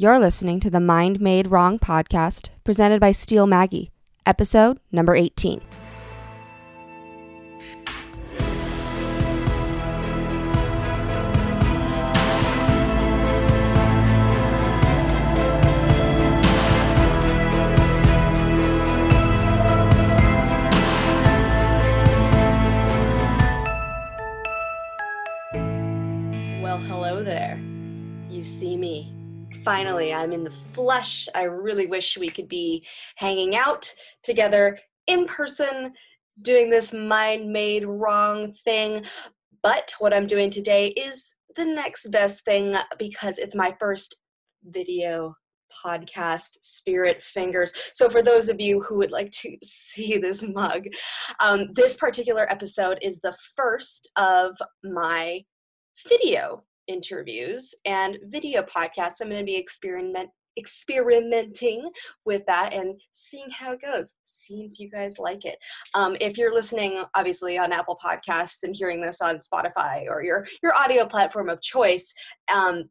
You're listening to the Mind Made Wrong podcast presented by Steel Maggie, episode number 18. Well, hello there. You see me. Finally, I'm in the flesh. I really wish we could be hanging out together in person, doing this mind made wrong thing. But what I'm doing today is the next best thing because it's my first video podcast spirit fingers so for those of you who would like to see this mug um, this particular episode is the first of my video interviews and video podcasts. I'm going to be experiment experimenting with that and seeing how it goes seeing if you guys like it um, if you're listening obviously on apple podcasts and hearing this on spotify or your your audio platform of choice um,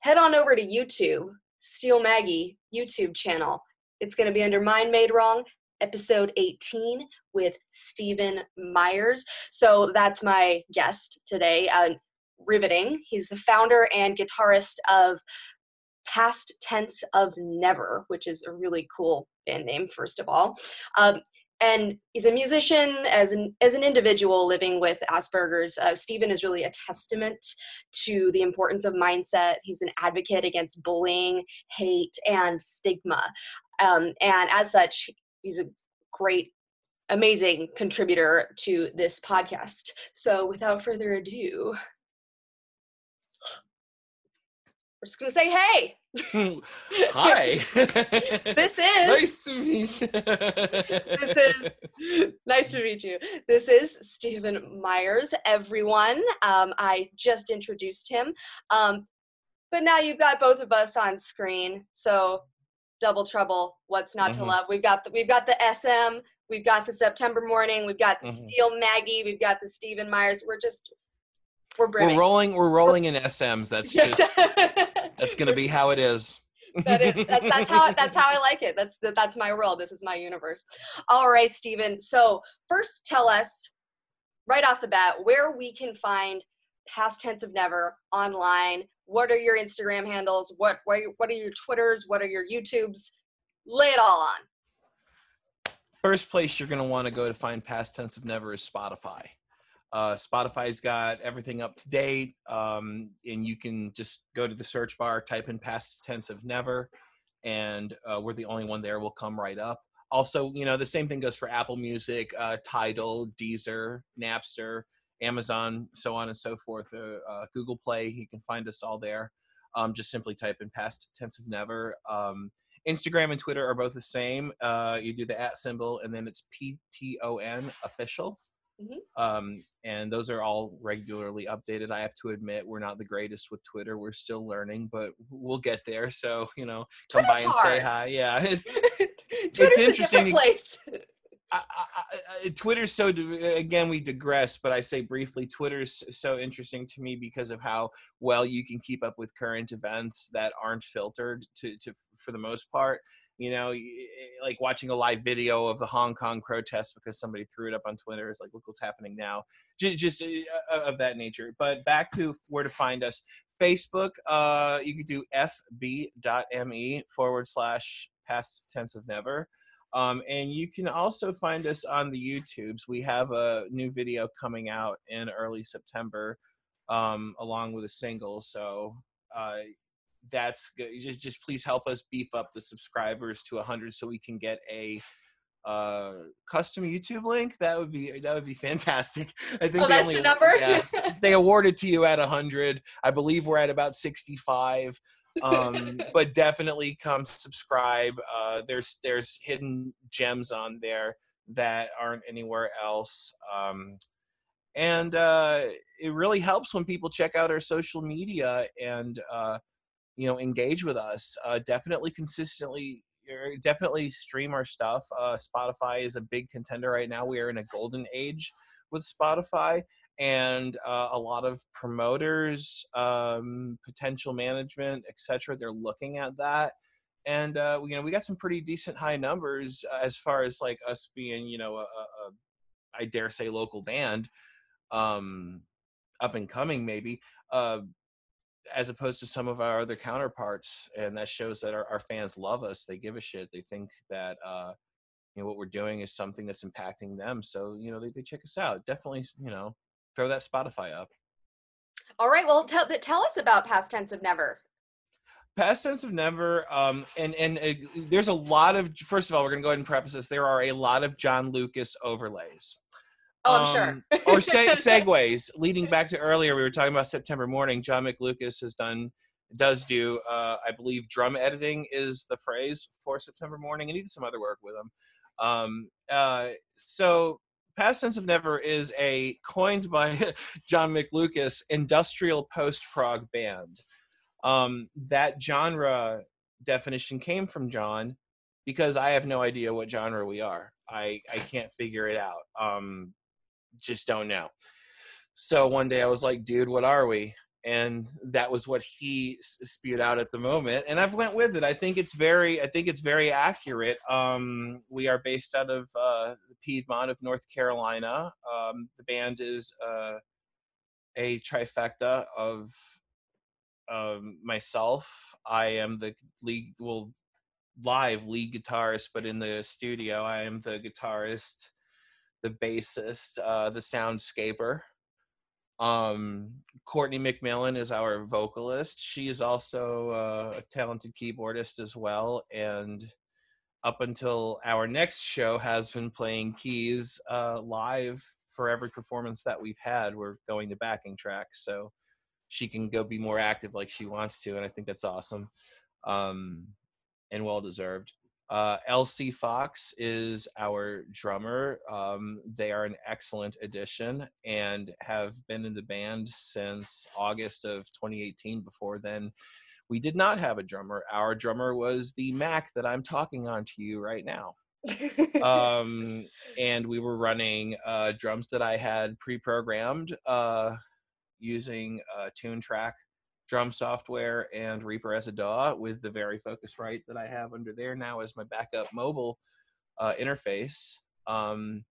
head on over to youtube steel maggie youtube channel it's going to be under mind made wrong episode 18 with Stephen Myers. So that's my guest today. Uh, riveting. He's the founder and guitarist of Past Tense of Never, which is a really cool band name, first of all. Um, and he's a musician as an as an individual living with Asperger's. Uh, Stephen is really a testament to the importance of mindset. He's an advocate against bullying, hate, and stigma. Um, and as such, he's a great amazing contributor to this podcast so without further ado we're just gonna say hey Hi. this is nice to meet you. this is nice to meet you this is stephen myers everyone um, i just introduced him um, but now you've got both of us on screen so double trouble what's not Mhm. to love we've got the we've got the sm we've got the september morning we've got the Mhm. steel maggie we've got the stephen myers we're just we're We're rolling. We're rolling in SMs. That's just. That's gonna be how it is. that is that's, that's how that's how i like it. That's that's my world. This is my universe. All right stephen so first tell us right off the bat where we can find past tense of never online. What are your instagram handles? What what are your, what are your twitters? What are your youtubes? Lay it all on. First place you're gonna want to go to find past tense of never is Spotify. Uh, Spotify's got everything up to date, um, and you can just go to the search bar, type in past tense of never, and uh, we're the only one there. We'll come right up. Also, you know, the same thing goes for Apple Music, uh, Tidal, Deezer, Napster, Amazon, so on and so forth. Uh, uh, Google Play, you can find us all there. Um, just simply type in past tense of never. Um, Instagram and Twitter are both the same. Uh, you do the at symbol, and then it's P T O N official. Mhm. Um, and those are all regularly updated. I have to admit, we're not the greatest with Twitter. We're still learning, but we'll get there. So you know, come Twitter's by and say hi. Yeah, it's Twitter's interesting place I, I, I, Twitter's so again we digress, but I say briefly, Twitter's so interesting to me because of how well you can keep up with current events that aren't filtered to, to for the most part. You know, like watching a live video of the Hong Kong protests because somebody threw it up on Twitter is like, look what's happening now, just uh, of that nature. But back to where to find us. Facebook, uh, you could do fb.me forward slash past tense of never. Um, and you can also find us on the YouTubes. We have a new video coming out in early September, um, along with a single. So uh, that's good. Just just please help us beef up the subscribers to 100 so we can get a uh custom youtube link. That would be that would be fantastic. I think oh they that's only the number? yeah, they awarded to you at 100 i believe we're at about 65 um but definitely come subscribe. Uh there's there's hidden gems on there that aren't anywhere else. Um and uh it really helps when people check out our social media and uh you know engage with us uh definitely consistently or definitely stream our stuff uh spotify is a big contender right now we are in a golden age with spotify and uh, a lot of promoters, um, potential management, etc. They're looking at that, and uh, you know we got some pretty decent high numbers as far as like us being you know a, a I dare say local band, um, up and coming maybe. Uh, as opposed to some of our other counterparts and that shows that our, our fans love us they give a shit they think that uh you know what we're doing is something that's impacting them so you know they, they check us out definitely you know throw that spotify up. All right well tell, tell us about past tense of never. Past tense of never um and and uh, there's a lot of first of all we're gonna go ahead and preface this there are a lot of John McLucas overlays Oh, I'm sure. Um, or se- segues leading back to earlier, we were talking about September morning. John McLucas has done, does do, uh, I believe, drum editing is the phrase for September morning, and he did some other work with him. Um, uh, so, past tense of never is a coined by John McLucas industrial post prog band. Um, that genre definition came from John because I have no idea what genre we are. I, I can't figure it out. Um, just don't know. So one day I was like, dude, what are we? And that was what he spewed out at the moment, and I've went with it. I think it's very, I think it's very accurate. Um, we are based out of uh, Piedmont of North Carolina. Um, the band is uh, a trifecta of um, myself. I am the lead, well, live lead guitarist, but in the studio, I am the guitarist the bassist, uh, the soundscaper. Um, Courtney McMillan is our vocalist. She is also uh, a talented keyboardist as well, and up until our next show has been playing keys uh, live for every performance that we've had. We're going to backing tracks, so she can go be more active like she wants to, and I think that's awesome um, and well deserved. Uh, LC Fox is our drummer. Um, they are an excellent addition and have been in the band since August of 2018. Before then, we did not have a drummer. Our drummer was the Mac that I'm talking on to you right now. um, and we were running uh, drums that I had pre programmed uh, using uh, Toontrack drum software and Reaper as a DAW with the very Focusrite that I have under there now as my backup mobile uh, interface. Um,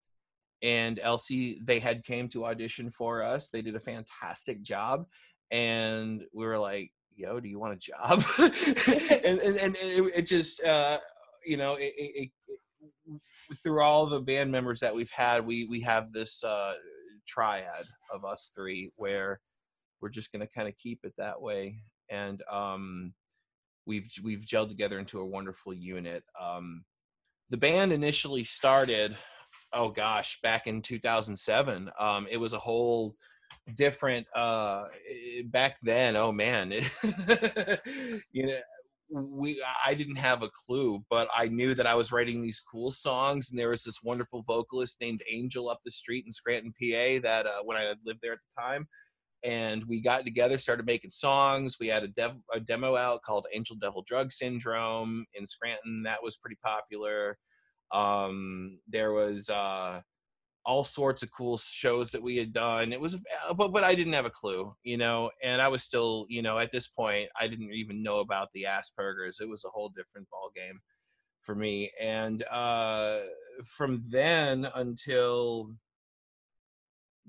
and LC, they had came to audition for us. They did a fantastic job, and we were like, "Yo, do you want a job?" and, and, and it, it just, uh, you know, it, it, through all the band members that we've had, we we have this uh, triad of us three where we're just going to kind of keep it that way and um, we've we've gelled together into a wonderful unit um, the band initially started oh gosh back in 2007 um, it was a whole different uh, back then oh man you know we I didn't have a clue, but I knew that I was writing these cool songs, and there was this wonderful vocalist named Angel up the street in Scranton, PA. That uh, when I lived there at the time, and we got together, started making songs. We had a, dev- a demo out called Angel Devil Drug Syndrome in Scranton. That was pretty popular. Um, there was uh, all sorts of cool shows that we had done. It was, uh, but but I didn't have a clue, you know, and I was still, you know, at this point, I didn't even know about the Aspergers. It was a whole different ball game for me, and uh, from then until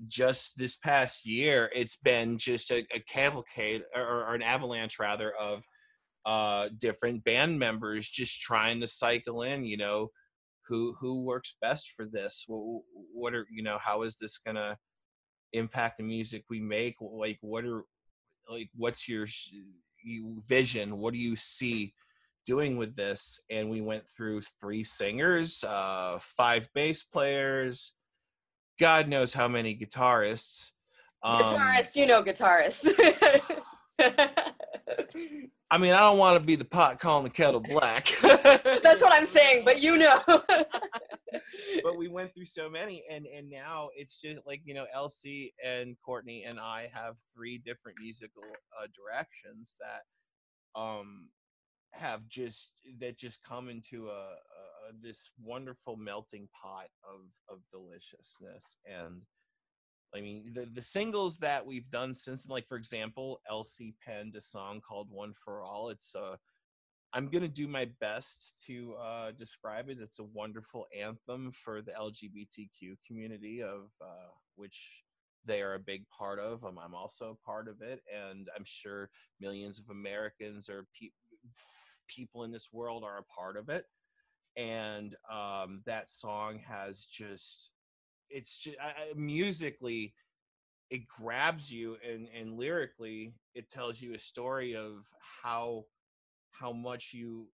just this past year, it's been just a, a cavalcade or, or, an avalanche rather of uh, different band members just trying to cycle in. You know, who who works best for this? What, what are you know? How is this gonna impact the music we make? Like, what are like what's your vision? What do you see? doing with this and we went through three singers uh five bass players God knows how many guitarists. Um, guitarist, you know, guitarists. I mean, I don't want to be the pot calling the kettle black. That's what I'm saying, but you know. but we went through so many, and and now it's just like you know, Elsie and Courtney and I have three different musical uh, directions that um have just that just come into a, a, this wonderful melting pot of of deliciousness and I mean, the the singles that we've done since, like for example, Elsie penned a song called "One for All." It's uh, I'm gonna do my best to uh, describe it. It's a wonderful anthem for the LGBTQ community, of uh, which they are a big part of. Um, I'm also a part of it, and I'm sure millions of Americans or pe- people in this world are a part of it. And um, that song has just it's just I, musically it grabs you and and lyrically it tells you a story of how how much you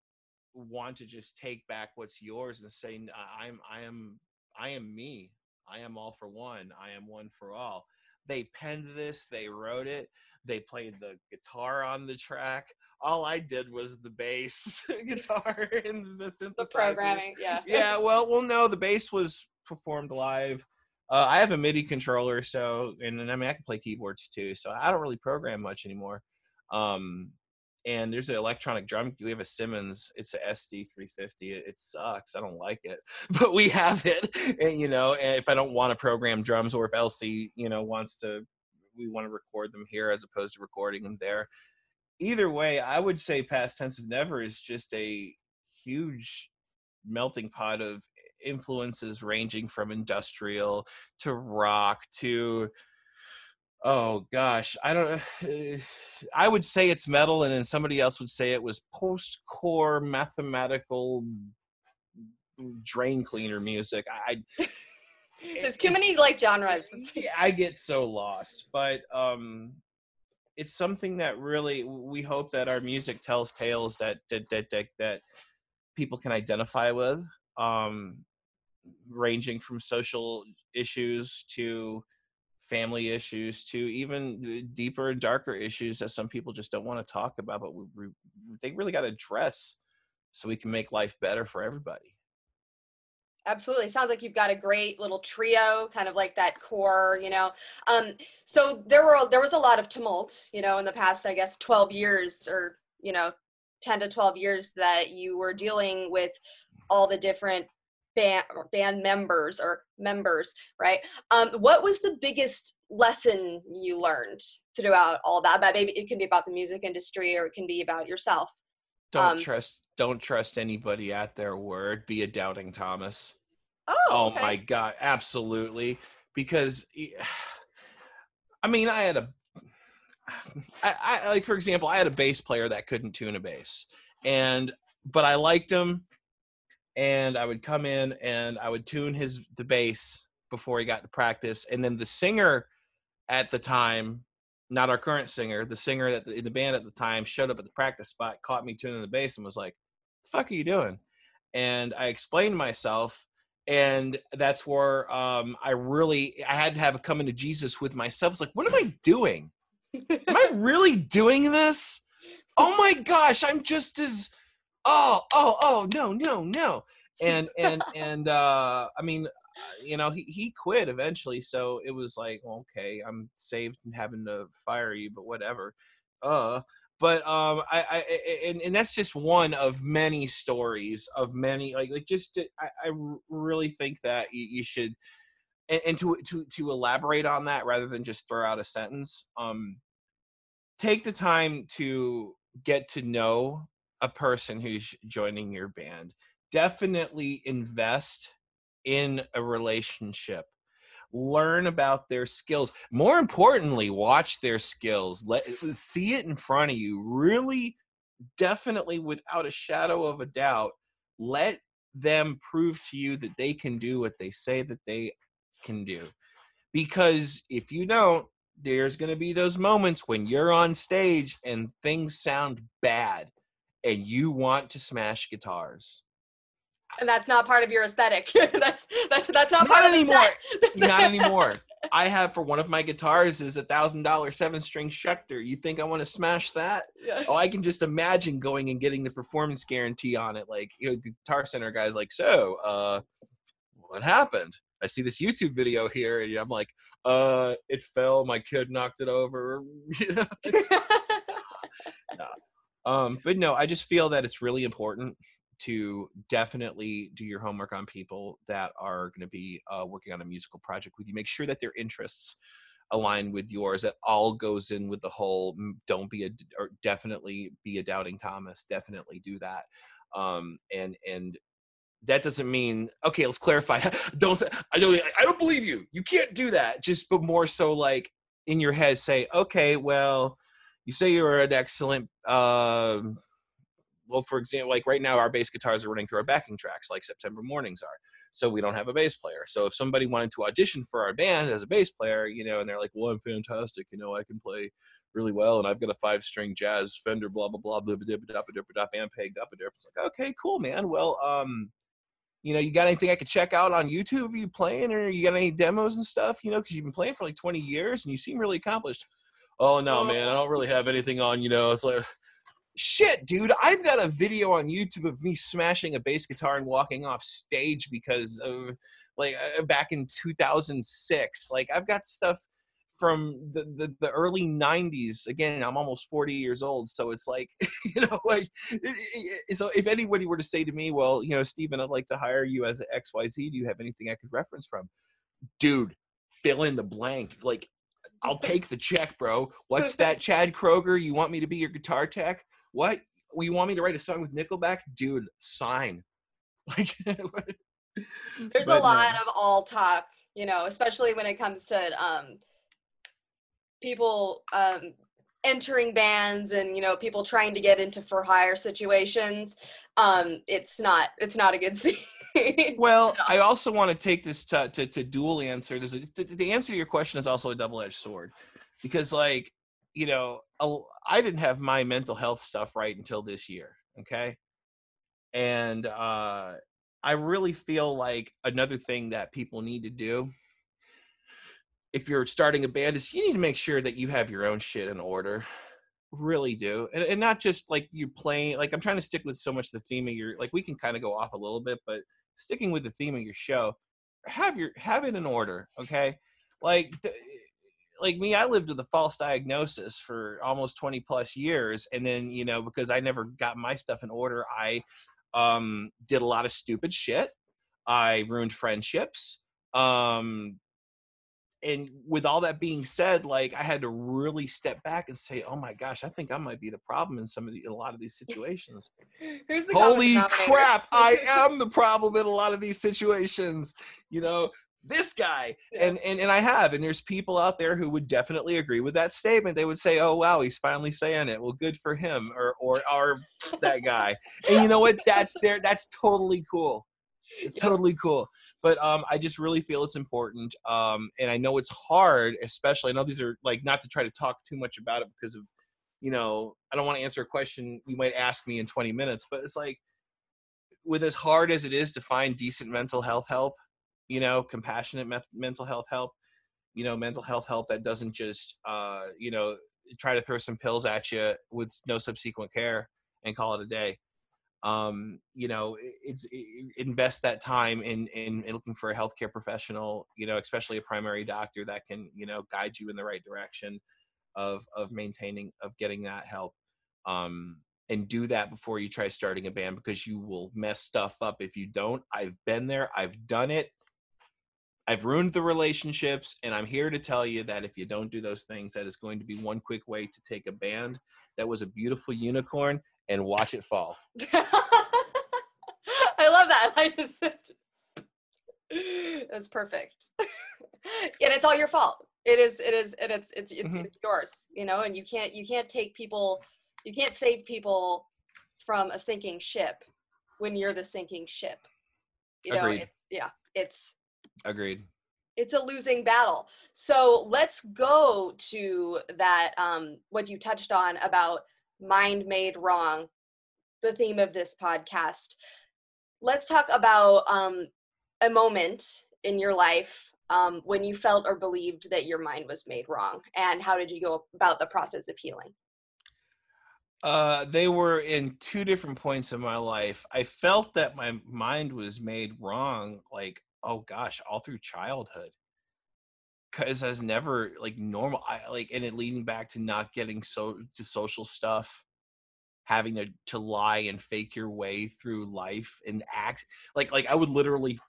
want to just take back what's yours and say i'm i am i am me. I am all for one. I am one for all. They penned this they wrote it they played the guitar on the track all i did was the bass guitar and the synthesizers the programming yeah yeah well well no the bass was performed live. Uh, I have a MIDI controller, so and, and I mean I can play keyboards too. So I don't really program much anymore. Um, and there's an electronic drum. We have a Simmons. It's a SD 350. It, it, sucks. I don't like it, but we have it. And you know, and if I don't want to program drums, or if Elsie, you know, wants to, we want to record them here as opposed to recording them there. Either way, I would say past tense of never is just a huge melting pot of influences ranging from industrial to rock to oh gosh i don't eh, i would say it's metal and then somebody else would say it was post-core mathematical mm, drain cleaner music i there's too many like genres. i get so lost but um it's something that really we hope that our music tells tales that that that that, that people can identify with um ranging from social issues to family issues to even deeper and darker issues that some people just don't want to talk about but we, we, they really got to address so we can make life better for everybody absolutely sounds like you've got a great little trio kind of like that core you know? Um so there were there was a lot of tumult you know in the past i guess 12 years or you know 10 to 12 years that you were dealing with all the different band band members or members right? Um, what was the biggest lesson you learned throughout all that? But maybe it can be about the music industry or it can be about yourself. Don't um, trust don't trust anybody at their word be a doubting thomas oh, oh okay. my god absolutely because i mean i had a I, I like for example i had a bass player that couldn't tune a bass and but i liked him and I would come in and I would tune his the bass before he got to practice, and then the singer at the time, not our current singer, the singer that in the band at the time showed up at the practice spot, caught me tuning the bass, and was like, "The fuck are you doing?" And I explained myself, and that's where um, I really I had to have a coming to Jesus with myself. It's like, what am I doing? am I really doing this? Oh my gosh, I'm just as oh, oh, oh, no, no, no. And and and uh I mean, you know, he he quit eventually, so it was like, well, okay, I'm saved and having to fire you, but whatever. Uh but um I, I and, and that's just one of many stories of many like like just I, I really think that you, you should and, and to to to elaborate on that rather than just throw out a sentence um take the time to get to know a person who's joining your band. Definitely invest in a relationship. Learn about their skills. More importantly, watch their skills. Let see it in front of you. Really, definitely, without a shadow of a doubt, let them prove to you that they can do what they say that they can do. Because if you don't, there's going to be those moments when you're on stage and things sound bad and you want to smash guitars. And that's not part of your aesthetic. that's that's that's not, not part anymore. not anymore. I have for one of my guitars is a thousand dollar seven string Schecter. You think I want to smash that? Yeah. Oh, I can just imagine going and getting the performance guarantee on it. Like you know, the Guitar Center guy's like, so uh, what happened? I see this YouTube video here, and I'm like, uh, it fell. My kid knocked it over. no. Um, but no, I just feel that it's really important to definitely do your homework on people that are going to be uh, working on a musical project with you. Make sure that their interests align with yours. That all goes in with the whole don't be a or definitely be a doubting Thomas. Definitely do that. Um, and and that doesn't mean okay. Let's clarify. don't say I don't I don't believe you. You can't do that. Just but more so like in your head say okay well you say you're an excellent uh, well, for example, like right now, our bass guitars are running through our backing tracks, like September Mornings are. So we don't have a bass player. So if somebody wanted to audition for our band as a bass player, you know, and they're like, well, I'm fantastic, you know, I can play really well, and I've got a five string jazz Fender, blah blah blah, blah blah blah, blah blah blah, and pegged up and derp. It's like, okay, cool, man. Well, um, you know, you got anything I could check out on YouTube Are you playing, or you got any demos and stuff, you know, because you've been playing for like 20 years and you seem really accomplished. Oh no, man, I don't really have anything on. You know, it's like shit, dude. I've got a video on YouTube of me smashing a bass guitar and walking off stage because of like uh, back in 2006. Like I've got stuff from the, the, the, early 90s again i'm almost 40 years old so it's like you know like so if anybody were to say to me well you know stephen i'd like to hire you as xyz do you have anything i could reference from? Dude fill in the blank. Like i'll take the check bro. What's that Chad Kroeger? You want me to be your guitar tech what? You want me to write a song with nickelback? Dude sign. Like there's but, a lot of all talk you know especially when it comes to um people um, entering bands and you know people trying to get into for hire situations. Um it's not it's not a good scene. Well no. i also want to take this to, to, to dual answer. There's a, the, the answer to your question is also a double-edged sword. Because like you know i didn't have my mental health stuff right until this year okay? And uh i really feel like another thing that people need to do if you're starting a band is you need to make sure that you have your own shit in order really do and, and not just like you playing like i'm trying to stick with so much the theme of your like we can kind of go off a little bit but sticking with the theme of your show have your have it in order okay? Like like me i lived with a false diagnosis for almost 20 plus years and then you know because i never got my stuff in order i um did a lot of stupid shit. I ruined friendships um and with all that being said like i had to really step back and say oh my gosh i think i might be the problem in some of the in a lot of these situations. Holy crap i am the problem in a lot of these situations you know this guy yeah. and, and and i have and there's people out there who would definitely agree with that statement they would say oh wow he's finally saying it well good for him or or or that guy and you know what that's there that's totally cool it's yep. totally cool but um, I just really feel it's important. Um, and I know it's hard, especially. I know these are like not to try to talk too much about it because of, you know, I don't want to answer a question you might ask me in 20 minutes. But it's like, with as hard as it is to find decent mental health help, you know, compassionate me- mental health help, you know, mental health help that doesn't just, uh, you know, try to throw some pills at you with no subsequent care and call it a day um, you know, it's it, invest that time in, in, in looking for a healthcare professional, you know, especially a primary doctor that can, you know, guide you in the right direction of of maintaining of getting that help. Um, and do that before you try starting a band because you will mess stuff up if you don't. I've been there, I've done it. I've ruined the relationships, and I'm here to tell you that if you don't do those things, that is going to be one quick way to take a band that was a beautiful unicorn and watch it fall. I love that. I just that's perfect. and it's all your fault. It is. It is. And it's it's it's, mm-hmm. it's yours. You know, and you can't you can't take people. You can't save people from a sinking ship when you're the sinking ship. You know, Agreed. it's yeah, it's Agreed. It's a losing battle. So let's go to that um what you touched on about mind made wrong, the theme of this podcast. Let's talk about um, a moment in your life um, when you felt or believed that your mind was made wrong, and how did you go about the process of healing? Uh, they were in two different points in my life. I felt that my mind was made wrong, like oh gosh, all through childhood because I was never like normal. I like and it leading back to not getting so to social stuff having to to lie and fake your way through life and act like like I would literally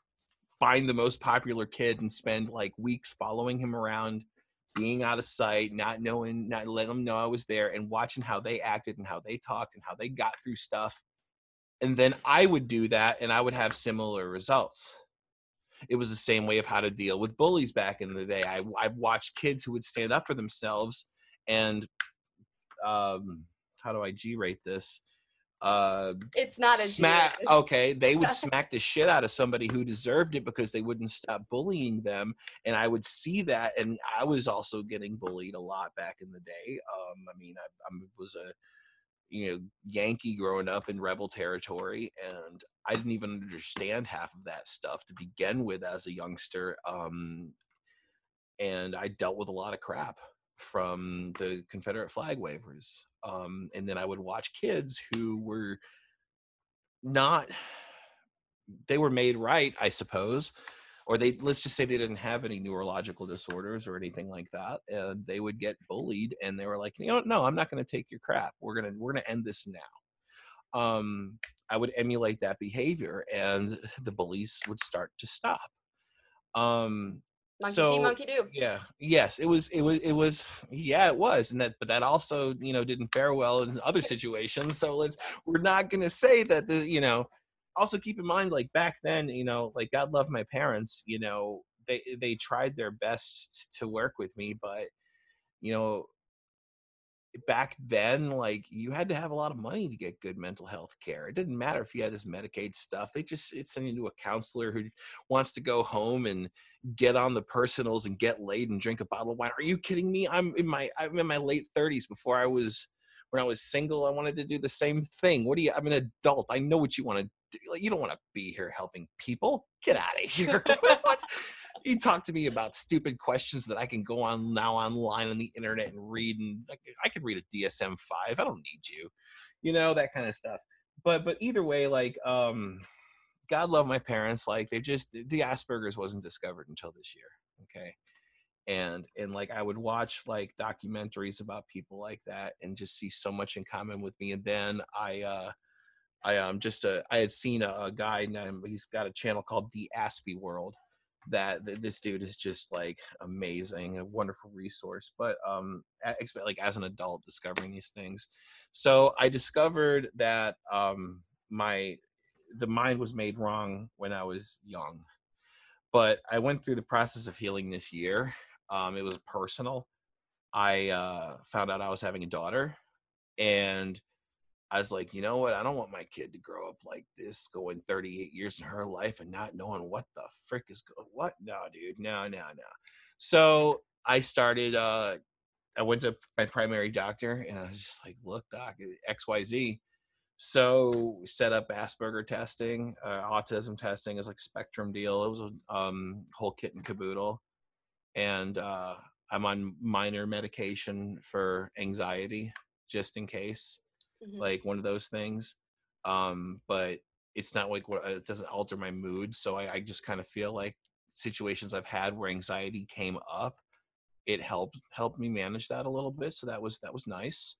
find the most popular kid and spend like weeks following him around being out of sight, not knowing, not letting them know I was there, and watching how they acted and how they talked and how they got through stuff. And then I would do that, and I would have similar results. It was the same way of how to deal with bullies back in the day. I I watched kids who would stand up for themselves, and um, how do I G rate this? uh It's not a smack okay they would smack the shit out of somebody who deserved it because they wouldn't stop bullying them and i would see that and i was also getting bullied a lot back in the day um i mean i, I was a you know yankee growing up in rebel territory and i didn't even understand half of that stuff to begin with as a youngster um and i dealt with a lot of crap from the confederate flag wavers um, and then I would watch kids who were not they were made right, I suppose, or they let's just say they didn't have any neurological disorders or anything like that, and they would get bullied, and they were like, you know, no, I'm not going to take your crap. We're gonna we're gonna end this now. Um, I would emulate that behavior, and the bullies would start to stop. Um, Monkey so see, monkey do. yeah yes it was it was it was yeah it was and that but that also you know didn't fare well in other situations so let's we're not going to say that the you know also keep in mind like back then you know like god love my parents you know they they tried their best to work with me but you know back then like you had to have a lot of money to get good mental health care. It didn't matter if you had this medicaid stuff they just it's sending you to a counselor who wants to go home and get on the personals and get laid and drink a bottle of wine. Are you kidding me? I'm in my i'm in my late 30s before i was when i was single i wanted to do the same thing. What do you i'm an adult. I know what you want to do like, you don't want to be here helping people get out of here you talk to me about stupid questions that I can go on now online on the internet and read, and like, I could read a DSM five. I don't need you, you know that kind of stuff. But but either way, like um, God love my parents. Like they just the Asperger's wasn't discovered until this year. Okay, and and like I would watch like documentaries about people like that and just see so much in common with me. And then I uh, I um just uh, I had seen a, a guy named he's got a channel called the Aspie World that th- this dude is just like amazing a wonderful resource but um a- expe- like as an adult discovering these things. So i discovered that um my the mind was made wrong when i was young but i went through the process of healing this year. Um it was personal. I uh found out i was having a daughter and I was like, you know what? I don't want my kid to grow up like this, going 38 years in her life and not knowing what the frick is going. What? No, dude. No, no, no. So I started. uh I went to my primary doctor, and I was just like, look, doc, X, Y, Z. So we set up Asperger testing, uh, autism testing. Was like spectrum deal. It was a um, whole kit and caboodle, and uh, I'm on minor medication for anxiety, just in case Mhm. like one of those things um but it's not like what it doesn't alter my mood so i, I just kind of feel like situations i've had where anxiety came up it helped helped me manage that a little bit so that was that was nice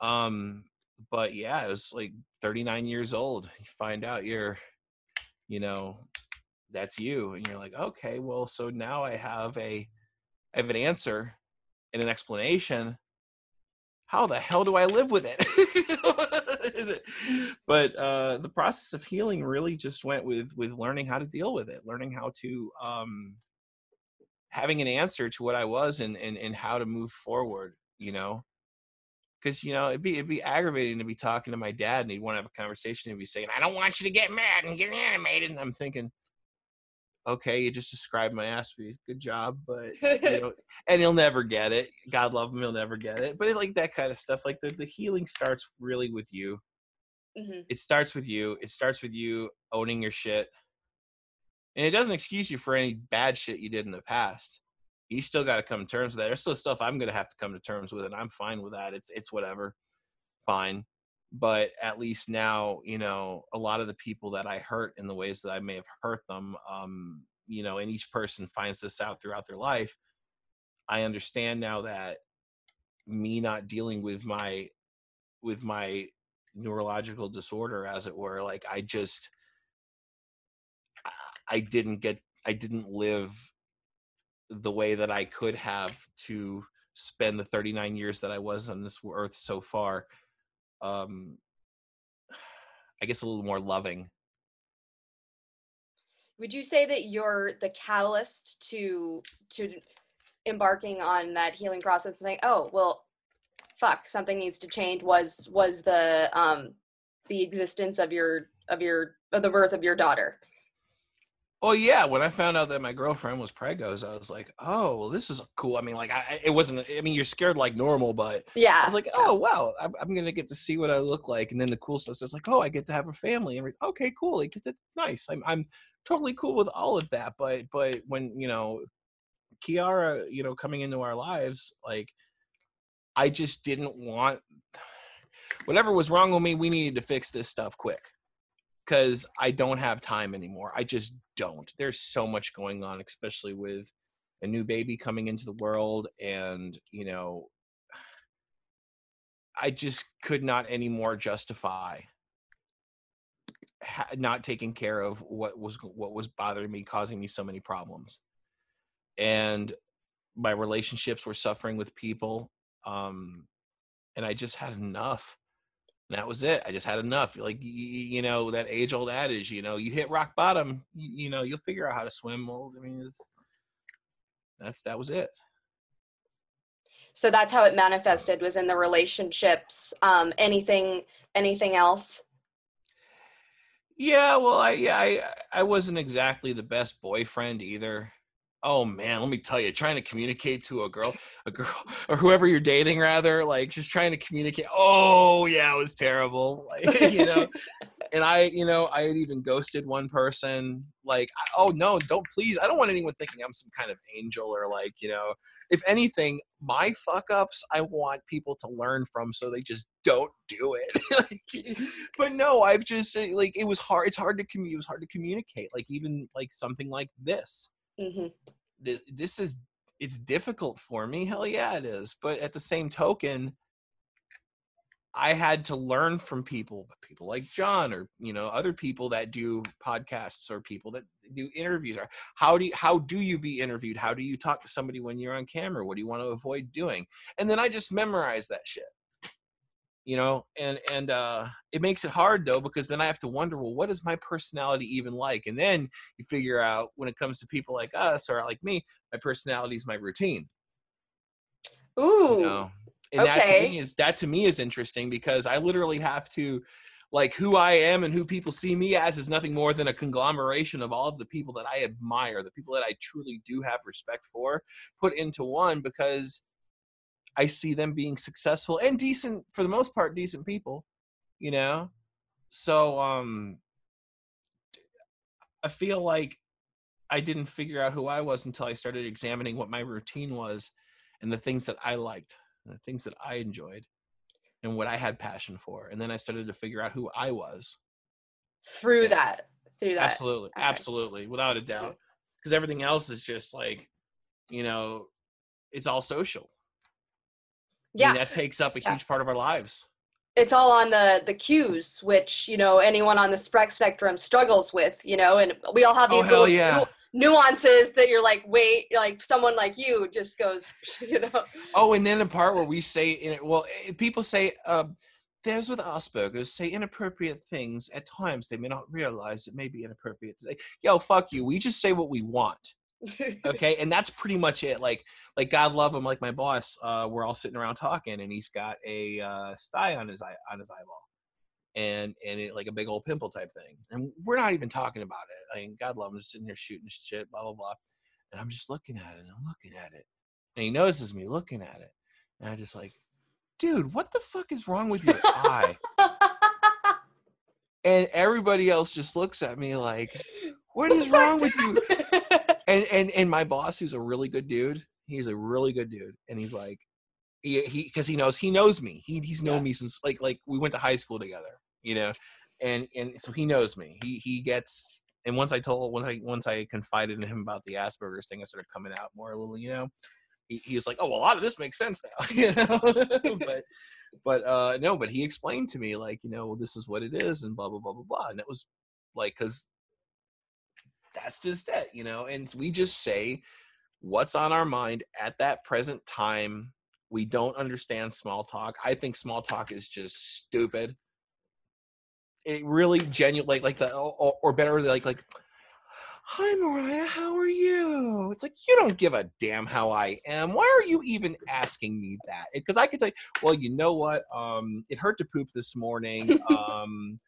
um but yeah it was like 39 years old you find out you're you know that's you and you're like okay well so now i have a i have an answer and an explanation how the hell do I live with it? but uh, the process of healing really just went with with learning how to deal with it, learning how to um, having an answer to what I was and and, and how to move forward. You know, because you know it'd be it'd be aggravating to be talking to my dad and he'd want to have a conversation and he'd be saying, "I don't want you to get mad and get animated," and I'm thinking. Okay, you just described my ass Aspie. Good job, but you know, and he'll never get it. God love him, he'll never get it. But it, like that kind of stuff, like the, the healing starts really with you. Mhm. It starts with you. It starts with you owning your shit. And it doesn't excuse you for any bad shit you did in the past. You still got to come to terms with that. There's still stuff I'm gonna have to come to terms with, and I'm fine with that. It's it's whatever, fine. But at least now, you know, a lot of the people that I hurt in the ways that I may have hurt them, um, you know, and each person finds this out throughout their life. I understand now that me not dealing with my with my neurological disorder as it were like i just i didn't get i didn't live the way that i could have to spend the 39 years that i was on this earth so far um i guess a little more loving. Would you say that you're the catalyst to to embarking on that healing process and saying oh well fuck something needs to change was was the um the existence of your of your of the birth of your daughter Oh yeah, when I found out that my girlfriend was pregos, I was like, "Oh, well, this is cool." I mean, like, I it wasn't. I mean, you're scared like normal, but yeah, I was like, "Oh wow, I'm, I'm gonna get to see what I look like." And then the cool stuff is like, "Oh, I get to have a family." And okay, cool, like, nice. I'm I'm totally cool with all of that. But but when you know, Kiara, you know, coming into our lives, like, I just didn't want whatever was wrong with me. We needed to fix this stuff quick because I don't have time anymore. I just don't. There's so much going on, especially with a new baby coming into the world, and you know, I just could not anymore justify ha- not taking care of what was what was bothering me, causing me so many problems, and my relationships were suffering with people, um, and I just had enough and that was it. I just had enough. Like you, know that age old adage, you know, you hit rock bottom, you, you know, you'll figure out how to swim. Well, I mean, that's that was it. So that's how it manifested was in the relationships. Um, anything, anything else? Yeah, well, I yeah, I I wasn't exactly the best boyfriend either oh man let me tell you trying to communicate to a girl a girl or whoever you're dating rather like just trying to communicate oh yeah it was terrible like you know? And i you know i had even ghosted one person like oh no don't please i don't want anyone thinking i'm some kind of angel or like you know? If anything my fuck ups i want people to learn from so they just don't do it like, but no i've just like it was hard it's hard to communicate it was hard to communicate like even like something like this. Mm-hmm. This, is it's difficult for me. Hell yeah, it is. But at the same token, I had to learn from people, people like John, or you know, other people that do podcasts, or people that do interviews. Or how do you, how do you be interviewed? How do you talk to somebody when you're on camera? What do you want to avoid doing? And then I just memorize that shit you know and and uh it makes it hard though because then i have to wonder well what is my personality even like and then you figure out when it comes to people like us or like me my personality is my routine ooh you know? and okay. that to me is that to me is interesting because i literally have to like who i am and who people see me as is nothing more than a conglomeration of all of the people that i admire the people that i truly do have respect for put into one because I see them being successful and decent for the most part, decent people, you know. So um, I feel like I didn't figure out who I was until I started examining what my routine was and the things that I liked, the things that I enjoyed, and what I had passion for, and then I started to figure out who I was through yeah. that. Through that, absolutely, okay. absolutely, without a doubt, because everything else is just like, you know, it's all social yeah, I mean, that takes up a huge yeah. part of our lives. It's all on the the cues, which you know anyone on the spectrum struggles with. You know, and we all have oh, these oh, little yeah. nuances that you're like, wait, like someone like you just goes, you know. Oh, and then the part where we say, well, eh, people say. Uh, those with Asperger's say inappropriate things at times they may not realize it may be inappropriate to say. Yo, fuck you. We just say what we want okay and that's pretty much it like like god love him like my boss uh we're all sitting around talking and he's got a uh sty on his eye on his eyeball and and it like a big old pimple type thing and we're not even talking about it i mean god love him just sitting here shooting shit blah blah blah and i'm just looking at it and i'm looking at it and he notices me looking at it and i just like dude what the fuck is wrong with your eye? And everybody else just looks at me like what is wrong with you and and and my boss, who's a really good dude, he's a really good dude, and he's like, he he because he knows he knows me. He he's known yeah. me since like like we went to high school together, you know, and and so he knows me. He he gets. And once I told once I once I confided in him about the Asperger's thing, I started coming out more a little, you know. He, he was like, "Oh, well, a lot of this makes sense now," you know. but but uh no but he explained to me like you know well, this is what it is and blah blah blah blah blah and it was like because that's just it you know and we just say what's on our mind at that present time. We don't understand small talk. I think small talk is just stupid. It really genuine like like the or, or better like like hi mariah how are you? It's like you don't give a damn how i am. Why are you even asking me that? Because i could tell you well you know what? Um it hurt to poop this morning. Um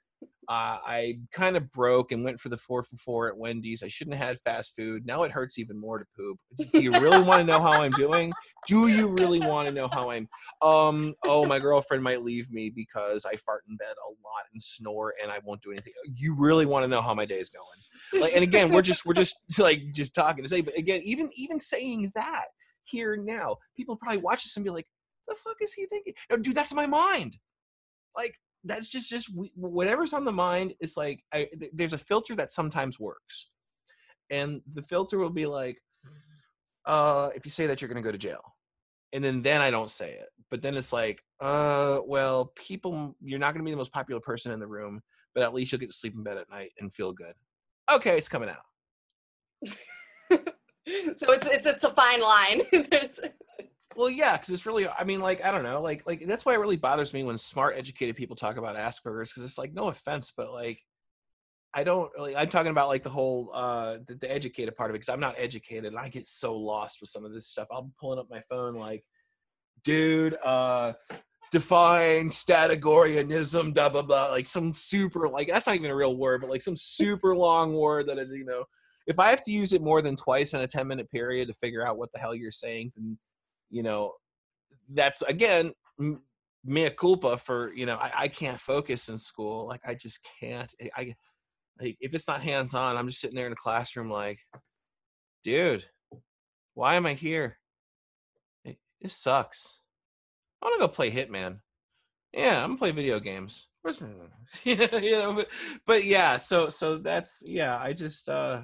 uh, I kind of broke and went for the four for four at Wendy's. I shouldn't have had fast food. Now it hurts even more to poop. Do you really want to know how I'm doing? Do you really want to know how I'm? Um. Oh, my girlfriend might leave me because I fart in bed a lot and snore, and I won't do anything. You really want to know how my day is going? Like, and again, we're just we're just like just talking to say. But again, even even saying that here now, people probably watch this and be like, "The fuck is he thinking?" No, dude, that's my mind. Like that's just just whatever's on the mind is like I, th- there's a filter that sometimes works. And the filter will be like uh if you say that you're to go to jail. And then then i don't say it. But then it's like uh well people you're not to be the most popular person in the room but at least you'll get to sleep in bed at night and feel good. Okay it's coming out. So it's it's it's a fine line well yeah because it's really i mean like i don't know like like that's why it really bothers me when smart educated people talk about asperger's because it's like no offense but like i don't really i'm talking about like the whole uh the, the educated part of it because i'm not educated and i get so lost with some of this stuff. I'm pulling up my phone like dude uh define statagorianism blah blah blah like some super like that's not even a real word but like some super long word that you know if i have to use it more than twice in a 10 minute period to figure out what the hell you're saying then you know, that's again mea culpa for you know I, I can't focus in school. Like I just can't. I, like if it's not hands on, I'm just sitting there in the classroom like, dude, why am I here? It, it sucks. I want to go play Hitman. Yeah, I'm gonna play video games. Where's my, you know, but, but yeah, so so that's yeah. I just uh,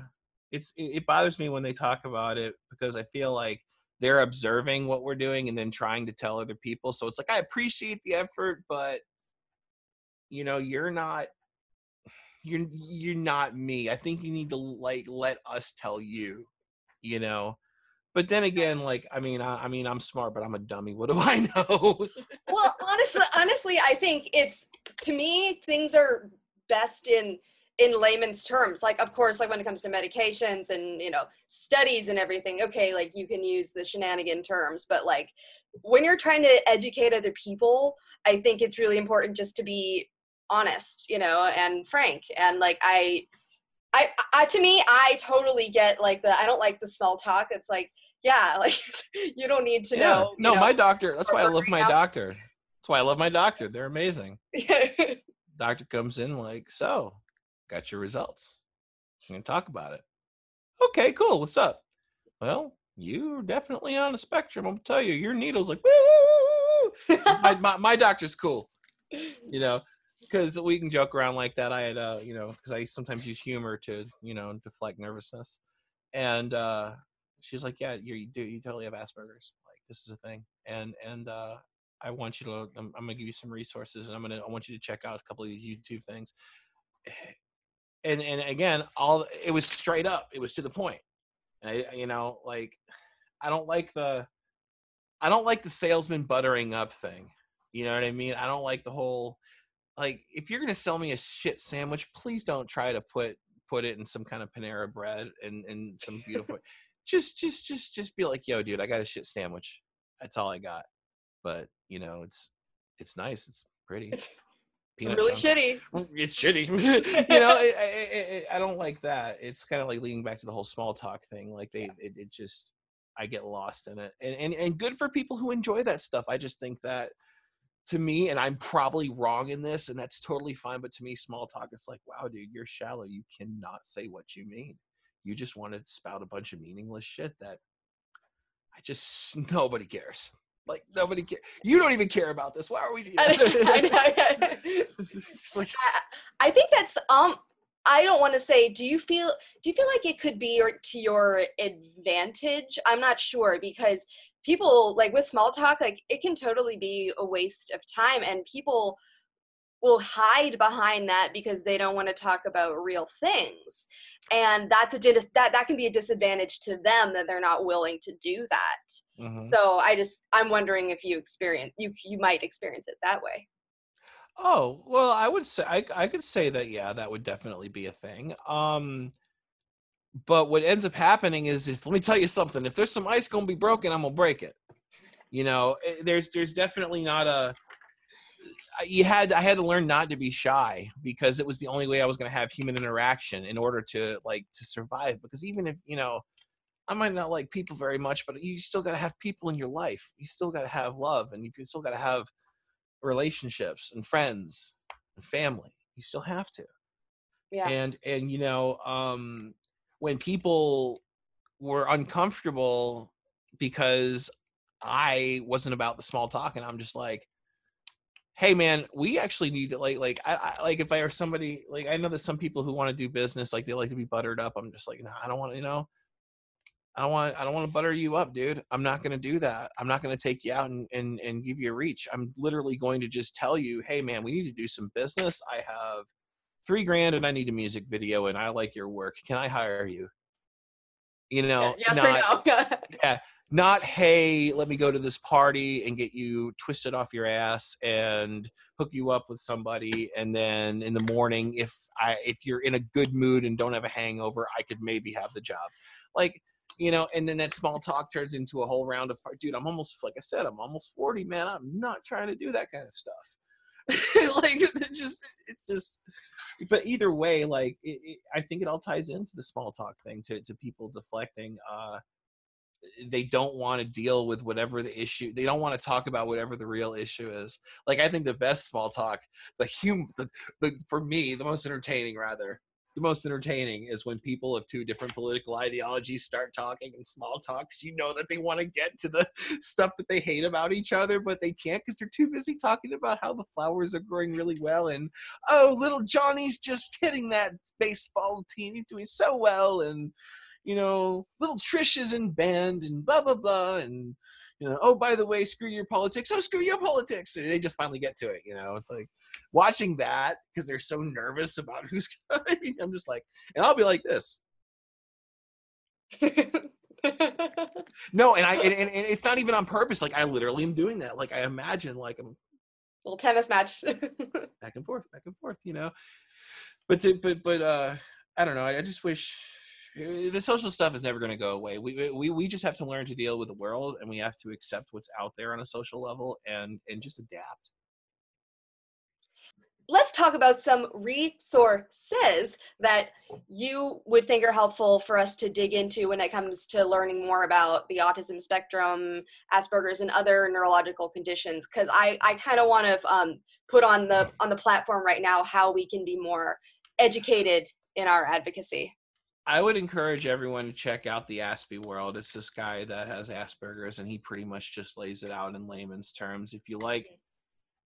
it's it, it bothers me when they talk about it because I feel like they're observing what we're doing and then trying to tell other people. So it's like I appreciate the effort, but you know, you're not you're you're not me. I think you need to like let us tell you, you know. But then again, like I mean, I, I mean, I'm smart, but I'm a dummy. What do I know? well, honestly, honestly, I think it's to me things are best in in layman's terms like of course like when it comes to medications and you know studies and everything okay like you can use the shenanigan terms but like when you're trying to educate other people i think it's really important just to be honest you know and frank and like i i, I to me i totally get like the i don't like the small talk it's like yeah like you don't need to yeah. know no know, my doctor that's why i love my out. doctor that's why i love my doctor they're amazing doctor comes in like so got your results. I'm gonna talk about it. Okay, cool. What's up? Well, you're definitely on a spectrum. I'm tell you, your needle's like woo. my, my my doctor's cool. You know, because we can joke around like that. I had, uh, you know, because I sometimes use humor to, you know, deflect nervousness. And uh, she's like, "Yeah, you do. You totally have Asperger's. Like this is a thing." And and uh, I want you to. I'm, I'm, gonna give you some resources, and I'm gonna. I want you to check out a couple of these YouTube things and and again, all it was straight up. It was to the point. I, you know, like I don't like the I don't like the salesman buttering up thing. You know what I mean? I don't like the whole like if you're gonna sell me a shit sandwich, please don't try to put put it in some kind of Panera bread and and some beautiful. just just just just be like, yo, dude, I got a shit sandwich. That's all I got. But you know, it's it's nice. It's pretty. Peanut really shitty. It's shitty. you know, I, I, I, I, don't like that. It's kind of like leading back to the whole small talk thing. Like they, it, it just, I get lost in it, and, and and good for people who enjoy that stuff. I just think that to me, and I'm probably wrong in this, and that's totally fine. But to me, small talk is like, wow, dude, you're shallow. You cannot say what you mean. You just want to spout a bunch of meaningless shit that I just nobody cares. Like nobody care. You don't even care about this. Why are we? I, like, I think that's um. I don't want to say. Do you feel? Do you feel like it could be or to your advantage? I'm not sure because people like with small talk like it can totally be a waste of time and people will hide behind that because they don't want to talk about real things and that's a that that can be a disadvantage to them that they're not willing to do that Mhm. so i just i'm wondering if you experience you you might experience it that way Oh well, I would say I I could say that yeah, that would definitely be a thing. Um, but what ends up happening is if let me tell you something, if there's some ice gonna be broken, I'm gonna break it. You know, eh, there's there's definitely not a. I- You had I had to learn not to be shy because it was the only way I was gonna have human interaction in order to like to survive. Because even if you know, I might not like people very much, but you still gotta have people in your life. You still gotta have love, and you still gotta have relationships and friends and family you still have to yeah and and you know um when people were uncomfortable because i wasn't about the small talk and i'm just like hey man we actually need to like like i, I like if i are somebody like i know that some people who want to do business like they like to be buttered up i'm just like nah, i don't want to you know I don't want I don't want to butter you up, dude. I'm not going to do that. I'm not going to take you out and, and and give you a reach. I'm literally going to just tell you, "Hey man, we need to do some business. I have 3 grand and I need a music video and I like your work. Can I hire you?" You know, yes not, or no not hey let me go to this party and get you twisted off your ass and hook you up with somebody and then in the morning if i if you're in a good mood and don't have a hangover i could maybe have the job. Like you know and then that small talk turns into a whole round of dude i'm almost like i said i'm almost 40 man i'm not trying to do that kind of stuff. Like it's just it's just but either way like it, it, i think it all ties into the small talk thing to, to people deflecting uh they don't want to deal with whatever the issue they don't want to talk about whatever the real issue is. Like i think the best small talk the hum the, the for me the most entertaining rather the most entertaining is when people of two different political ideologies start talking in small talks you know that they want to get to the stuff that they hate about each other but they can't because they're too busy talking about how the flowers are growing really well and oh little johnny's just hitting that baseball team he's doing so well and you know, little Trish is in band and blah blah blah, and you know, oh by the way, screw your politics. Oh, screw your politics. And they just finally get to it. You know, it's like watching that because they're so nervous about who's. Coming. I'm just like, and I'll be like this. No, and I and, and, and it's not even on purpose. Like I literally am doing that. Like I imagine like I'm little tennis match back and forth, back and forth. You know, but to, but but uh, I don't know. I, I just wish the social stuff is never going to go away. We, we we just have to learn to deal with the world, and we have to accept what's out there on a social level, and and just adapt. let's talk about some resources that you would think are helpful for us to dig into when it comes to learning more about the autism spectrum asperger's and other neurological conditions because i i kind of want to um, put on the on the platform right now how we can be more educated in our advocacy I would encourage everyone to check out the Aspie World. It's this guy that has Asperger's, and he pretty much just lays it out in layman's terms. If you like,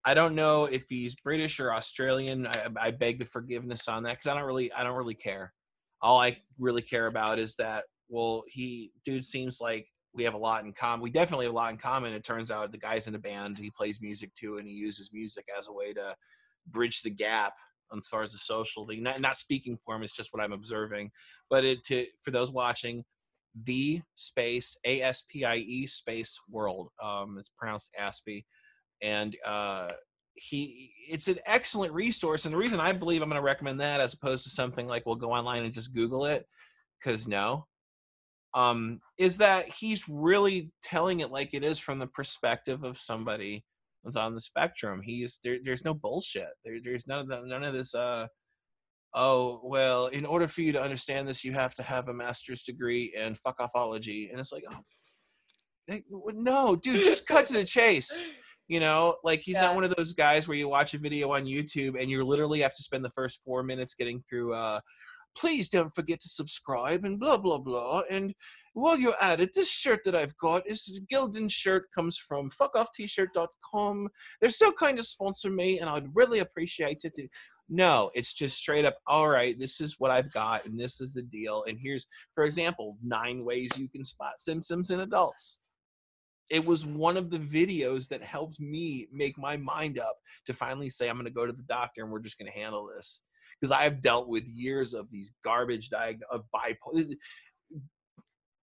I don't know if he's British or Australian. I, I beg the forgiveness on that because I don't really, I don't really care. All I really care about is that, well, he, dude, seems like we have a lot in common. We definitely have a lot in common. It turns out the guy's in a band. He plays music too, and he uses music as a way to bridge the gap as far as the social thing. Not, not speaking for him, it's just what I'm observing. But it to for those watching, the space A S P I E space world. Um, it's pronounced Aspie, and uh, he it's an excellent resource. And the reason I believe I'm going to recommend that as opposed to something like we'll go online and just Google it, because no, um, is that he's really telling it like it is from the perspective of somebody that's on the spectrum. He's there, there's no bullshit. There, there's none of the, none of this. Uh, oh well, in order for you to understand this, you have to have a master's degree in fuck offology, and it's like, oh, no, dude, just cut to the chase. You know, like he's Yeah. not one of those guys where you watch a video on YouTube and you literally have to spend the first four minutes getting through. Uh, Please don't forget to subscribe and blah blah blah. And while you're at it, this shirt that I've got is a Gildan shirt comes from fuckofftshirt.com. They're so kind to sponsor me, and I'd really appreciate it. No, it's just straight up. All right, this is what I've got, and this is the deal. And here's, for example, nine ways you can spot symptoms in adults. it was one of the videos that helped me make my mind up to finally say i'm going to go to the doctor and we're just going to handle this because i've dealt with years of these garbage diag- of bipolar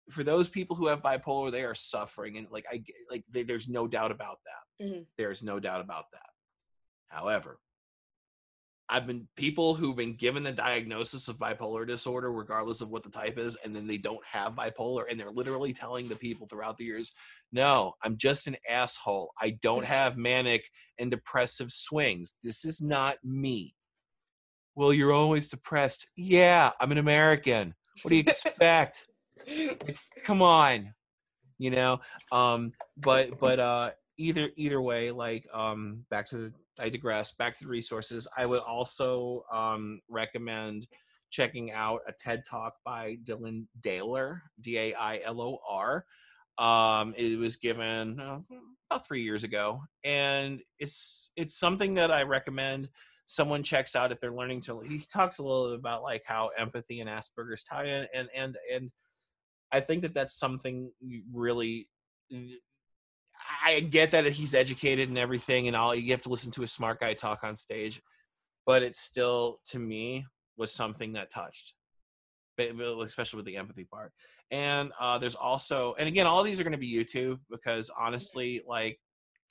for those people who have bipolar they are suffering and like i like they, there's no doubt about that Mhm. there's no doubt about that however I've been people who've been given the diagnosis of bipolar disorder, regardless of what the type is, and then they don't have bipolar, and they're literally telling the people throughout the years, "No, I'm just an asshole. I don't have manic and depressive swings. This is not me." Well, you're always depressed. Yeah, I'm an American. What do you expect? Come on, you know. Um, but but uh, either either way, like um, back to the I digress. Back to the resources. I would also um, recommend checking out a TED Talk by Dylan Dailor, D A I L O R. Um, it was given uh, about three years ago, and it's it's something that I recommend someone checks out if they're learning to. He talks a little bit about like how empathy and Asperger's tie in, and and and I think that that's something really I get that he's educated and everything, and all you have to listen to a smart guy talk on stage, but it still, to me, was something that touched, especially with the empathy part. And uh, there's also, and again, all these are going to be YouTube because honestly, like,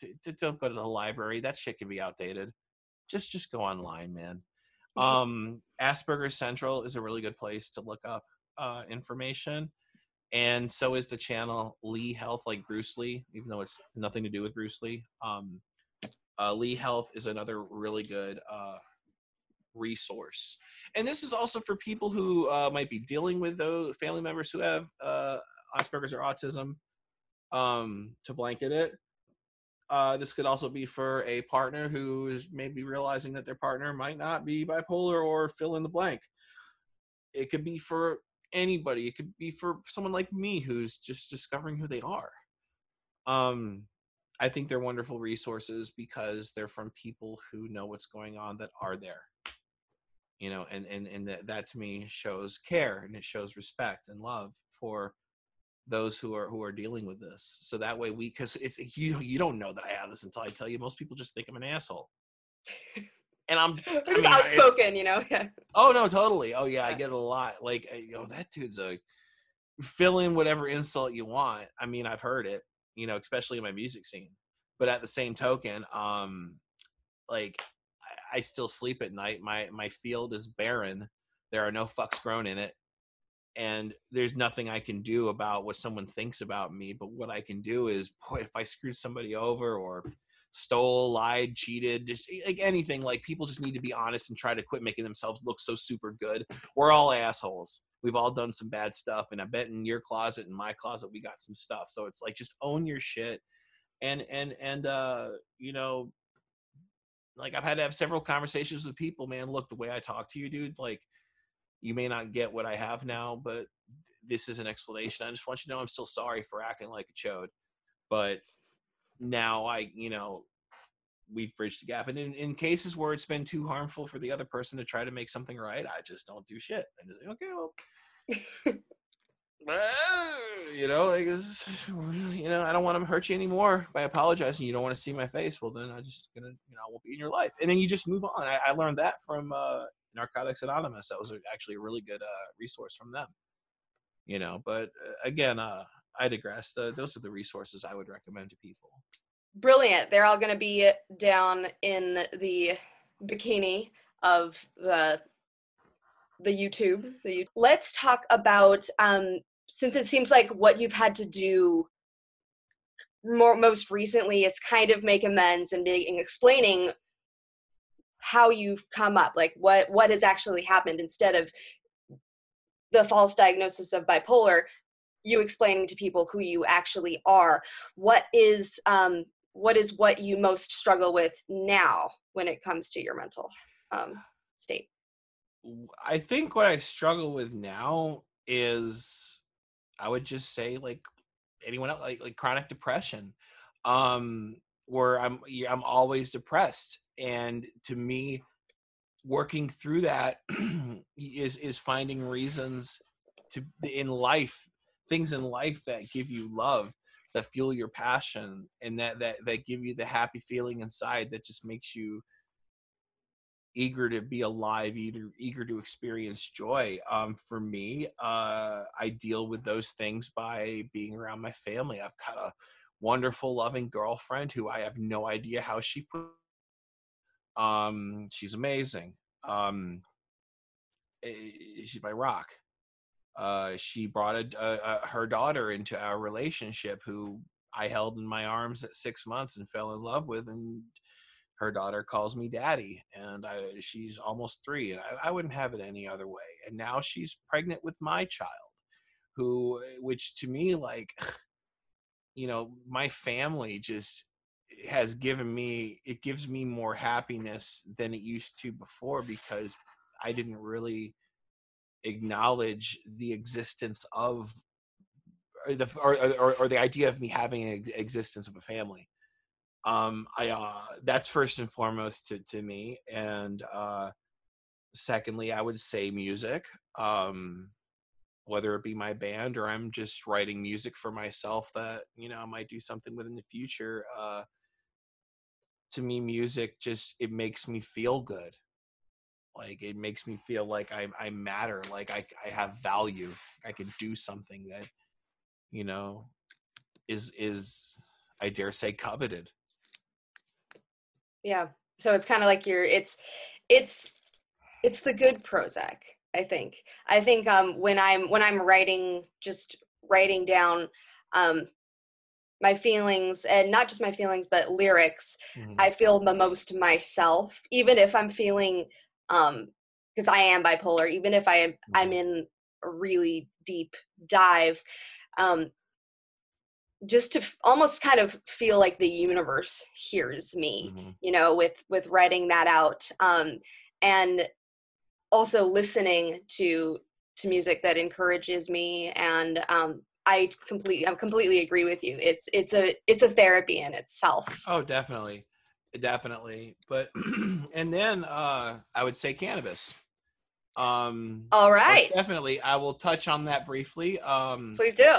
t- t- don't go to the library. That shit can be outdated. Just, just go online, man. Um, Asperger's Central is a really good place to look up uh, information and so is the channel Lee Health, like Bruce Lee, even though it's nothing to do with Bruce Lee. Um, uh, Lee Health is another really good uh, resource, and this is also for people who uh, might be dealing with those family members who have uh, Asperger's or autism. Um, to blanket it, uh, this could also be for a partner who is maybe realizing that their partner might not be bipolar or fill in the blank. It could be for anybody. It could be for someone like me who's just discovering who they are. Um, I think they're wonderful resources because they're from people who know what's going on that are there. You know, and and and that, that to me shows care and it shows respect and love for those who are who are dealing with this. So that way we because it's you you don't know that I have this until I tell you. Most people just think I'm an asshole. And I'm just mean, I- outspoken, you know. Yeah. Oh no, totally. Oh yeah, I get it a lot. Like, uh, you know, that dude's a fill in whatever insult you want. I mean, I've heard it, you know, especially in my music scene. But at the same token, um, like I, I still sleep at night. My my field is barren. There are no fucks grown in it. And there's nothing I can do about what someone thinks about me. But what I can do is, boy, if I screwed somebody over or stole, lied, cheated, just eh, like anything. Like people just need to be honest and try to quit making themselves look so super good. We're all assholes. We've all done some bad stuff, and I bet in your closet, and my closet, we got some stuff. So it's like just own your shit, and and and uh, you know, like I've had to have several conversations with people. Man, look, the way I talk to you, dude, like you may not get what I have now, but this is an explanation. I just want you to know I'm still sorry for acting like a chode, but now I, you know, we've bridged the gap. And in, in cases where it's been too harmful for the other person to try to make something right, I just don't do shit. I just say, okay, well, you know, I guess, you know, I don't want to hurt you anymore by apologizing. You don't want to see my face. Well, then I just gonna, you know, I won't be in your life. And then you just move on. I, I learned that from uh, Narcotics Anonymous. That was actually a really good uh, resource from them. You know, but uh, again, uh, I digress. The, those are the resources I would recommend to people. Brilliant. They're all going to be down in the bikini of the the YouTube. The, You- let's talk about um, since it seems like what you've had to do more most recently is kind of make amends and being explaining how you've come up, like what what has actually happened instead of the false diagnosis of bipolar. You explaining to people who you actually are. What is um, what is what you most struggle with now when it comes to your mental um, state? i think what I struggle with now is I would just say like anyone else like like chronic depression um where I'm I'm always depressed and to me working through that is is finding reasons to in life things in life that give you love that fuel your passion and that that that give you the happy feeling inside that just makes you eager to be alive eager eager to experience joy. Um for me uh i deal with those things by being around my family. I've got a wonderful loving girlfriend who i have no idea how she put um she's amazing. Um eh, she's my rock. Uh she brought a, a, a, her daughter into our relationship who i held in my arms at six months and fell in love with and her daughter calls me daddy and I, she's almost three and I, I, wouldn't have it any other way. And now she's pregnant with my child who which to me like you know my family just has given me it gives me more happiness than it used to before because i didn't really acknowledge the existence of or the or, or, or the idea of me having an existence of a family. Um i uh that's first and foremost to to me. And uh secondly i would say music. Um whether it be my band or i'm just writing music for myself that you know i might do something with in the future uh to me music just it makes me feel good. Like it makes me feel like i i matter like i i have value i can do something that you know is is i dare say coveted. Yeah. So it's kind of like you're it's it's it's the good prozac i think. I think um when i'm when i'm writing just writing down um my feelings and not just my feelings but lyrics mm-hmm. i feel the most myself even if i'm feeling um because i am bipolar even if i am mm-hmm. i'm in a really deep dive um just to f- almost kind of feel like the universe hears me mm-hmm. you know with with writing that out um and also listening to to music that encourages me and um i completely i completely agree with you. It's it's a it's a therapy in itself. Oh definitely. Definitely. But and then uh i would say cannabis. Um all right. definitely. I will touch on that briefly. Um please do.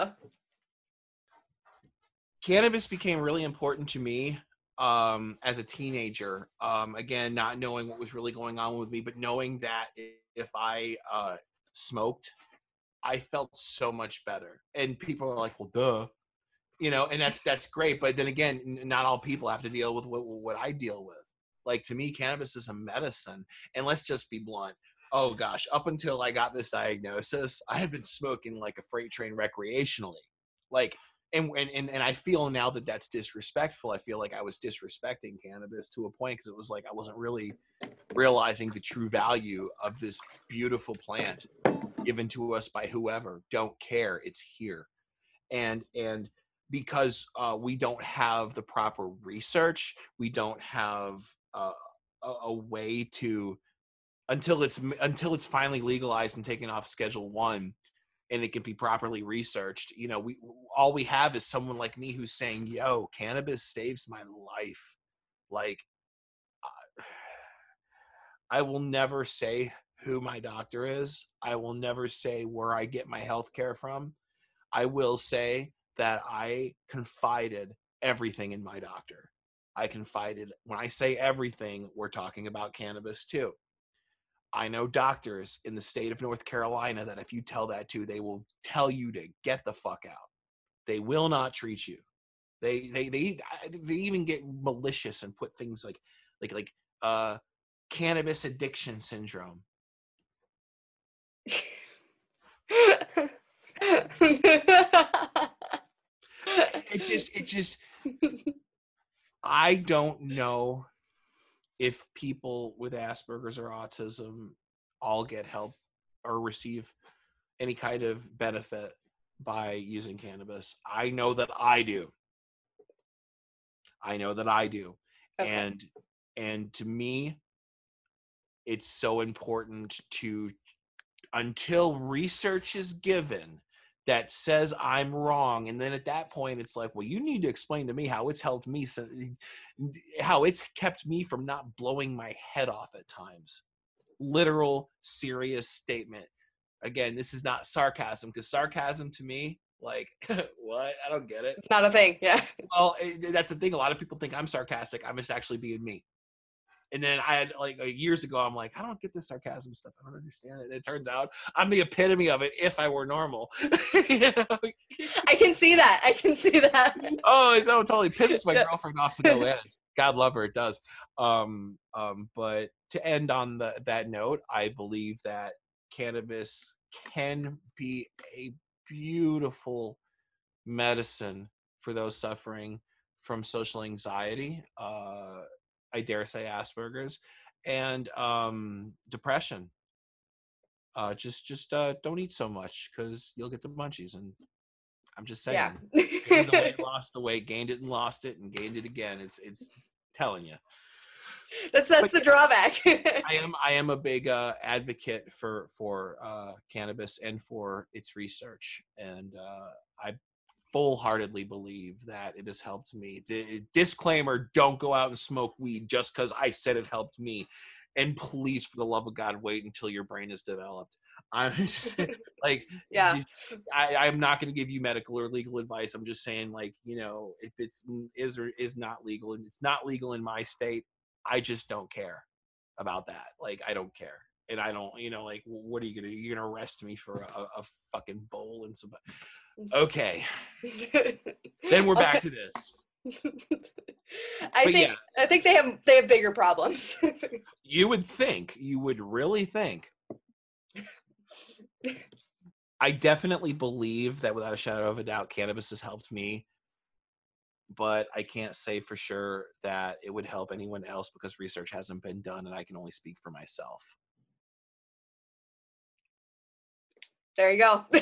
cannabis became really important to me um, as a teenager. Um, again, not knowing what was really going on with me, but knowing that if I uh, smoked, I felt so much better. And people are like, "Well, duh," you know, and that's that's great. But then again, not all people have to deal with what, what I deal with. Like to me, cannabis is a medicine. And let's just be blunt. Oh gosh, up until I got this diagnosis, I had been smoking like a freight train recreationally. Like and, and and I feel now that that's disrespectful. I feel like I was disrespecting cannabis to a point because it was like I wasn't really realizing the true value of this beautiful plant given to us by whoever. Don't care, it's here, and and because uh, we don't have the proper research, we don't have uh, a, a way to until it's until it's finally legalized and taken off Schedule One and it can be properly researched you know we all we have is someone like me who's saying yo cannabis saves my life like i will never say who my doctor is i will never say where i get my health care from i will say that i confided everything in my doctor i confided when i say everything we're talking about cannabis too I know doctors in the state of North Carolina that if you tell that to, they will tell you to get the fuck out. They will not treat you. They they they they even get malicious and put things like like like uh cannabis addiction syndrome. It just it just I don't know if people with Asperger's or autism all get help or receive any kind of benefit by using cannabis. I know that I do. I know that I do. Okay. And and to me it's so important to until research is given that says I'm wrong. And then at that point, it's like, well, you need to explain to me how it's helped me, how it's kept me from not blowing my head off at times. Literal, serious statement. Again, this is not sarcasm because sarcasm to me Like, what? I don't get it. It's not a thing. Yeah. Well, eh, that's the thing. A lot of people think I'm sarcastic. I'm just actually being me. And then I had like years ago, I'm like, I don't get this sarcasm stuff. I don't understand it. And it turns out I'm the epitome of it. If I were normal, you know? I can see that. I can see that. oh, it's oh, totally pisses my girlfriend off to no end. God love her, it does. Um, um, but to end on the that note, I believe that cannabis can be a beautiful medicine for those suffering from social anxiety. Uh, I dare say Asperger's and um, depression. Uh, just just uh, don't eat so much because you'll get the munchies. And I'm just saying Yeah. gained the weight, lost the weight, gained it and lost it, and gained it again. It's it's telling you. that's that's the drawback. I am I am a big uh, advocate for for uh, cannabis and for its research, and uh, I full-heartedly believe that it has helped me. The disclaimer: Don't go out and smoke weed just because I said it helped me. And please, for the love of God, wait until your brain is developed. I'm just like, yeah. just- I, I'm not going to give you medical or legal advice. I'm just saying, like, you know, if it's is or is not legal, and it's not legal in my state, I just don't care about that. Like, I don't care, and I don't, you know, like, what are you gonna? You're gonna arrest me for a, a fucking bowl and some. Okay, then we're back to this. I But think yeah. I think they have they have bigger problems. You would think, you would really think. I definitely believe that without a shadow of a doubt, cannabis has helped me. But I can't say for sure that it would help anyone else because research hasn't been done and I can only speak for myself. There you go.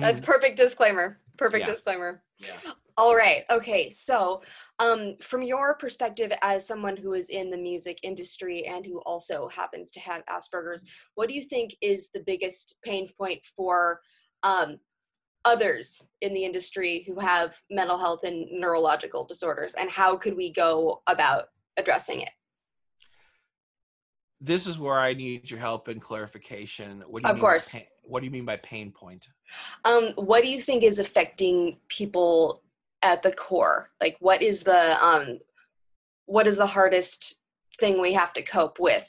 That's perfect disclaimer. Perfect Yeah. disclaimer. Yeah. All right. Okay. So, um, from your perspective as someone who is in the music industry and who also happens to have Asperger's, what do you think is the biggest pain point for um, others in the industry who have mental health and neurological disorders, and how could we go about addressing it? This is where I need your help and clarification. What do you Of mean course. pain- what do you mean by pain point? Um, what do you think is affecting people at the core? Like, what is the um, what is the hardest thing we have to cope with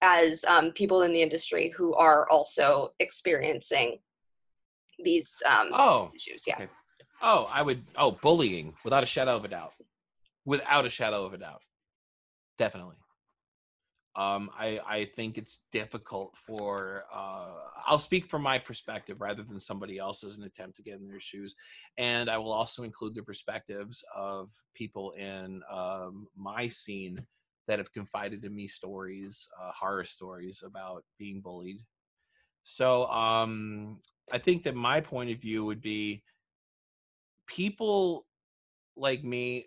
as um, people in the industry who are also experiencing these um, Oh, issues? Yeah. okay. Oh, I would. Oh, bullying, without a shadow of a doubt. Without a shadow of a doubt, definitely. Um, I I think it's difficult for. Uh, I'll speak from my perspective rather than somebody else's an attempt to get in their shoes, and I will also include the perspectives of people in um, my scene that have confided in me stories, uh, horror stories about being bullied. So um, I think that my point of view would be people like me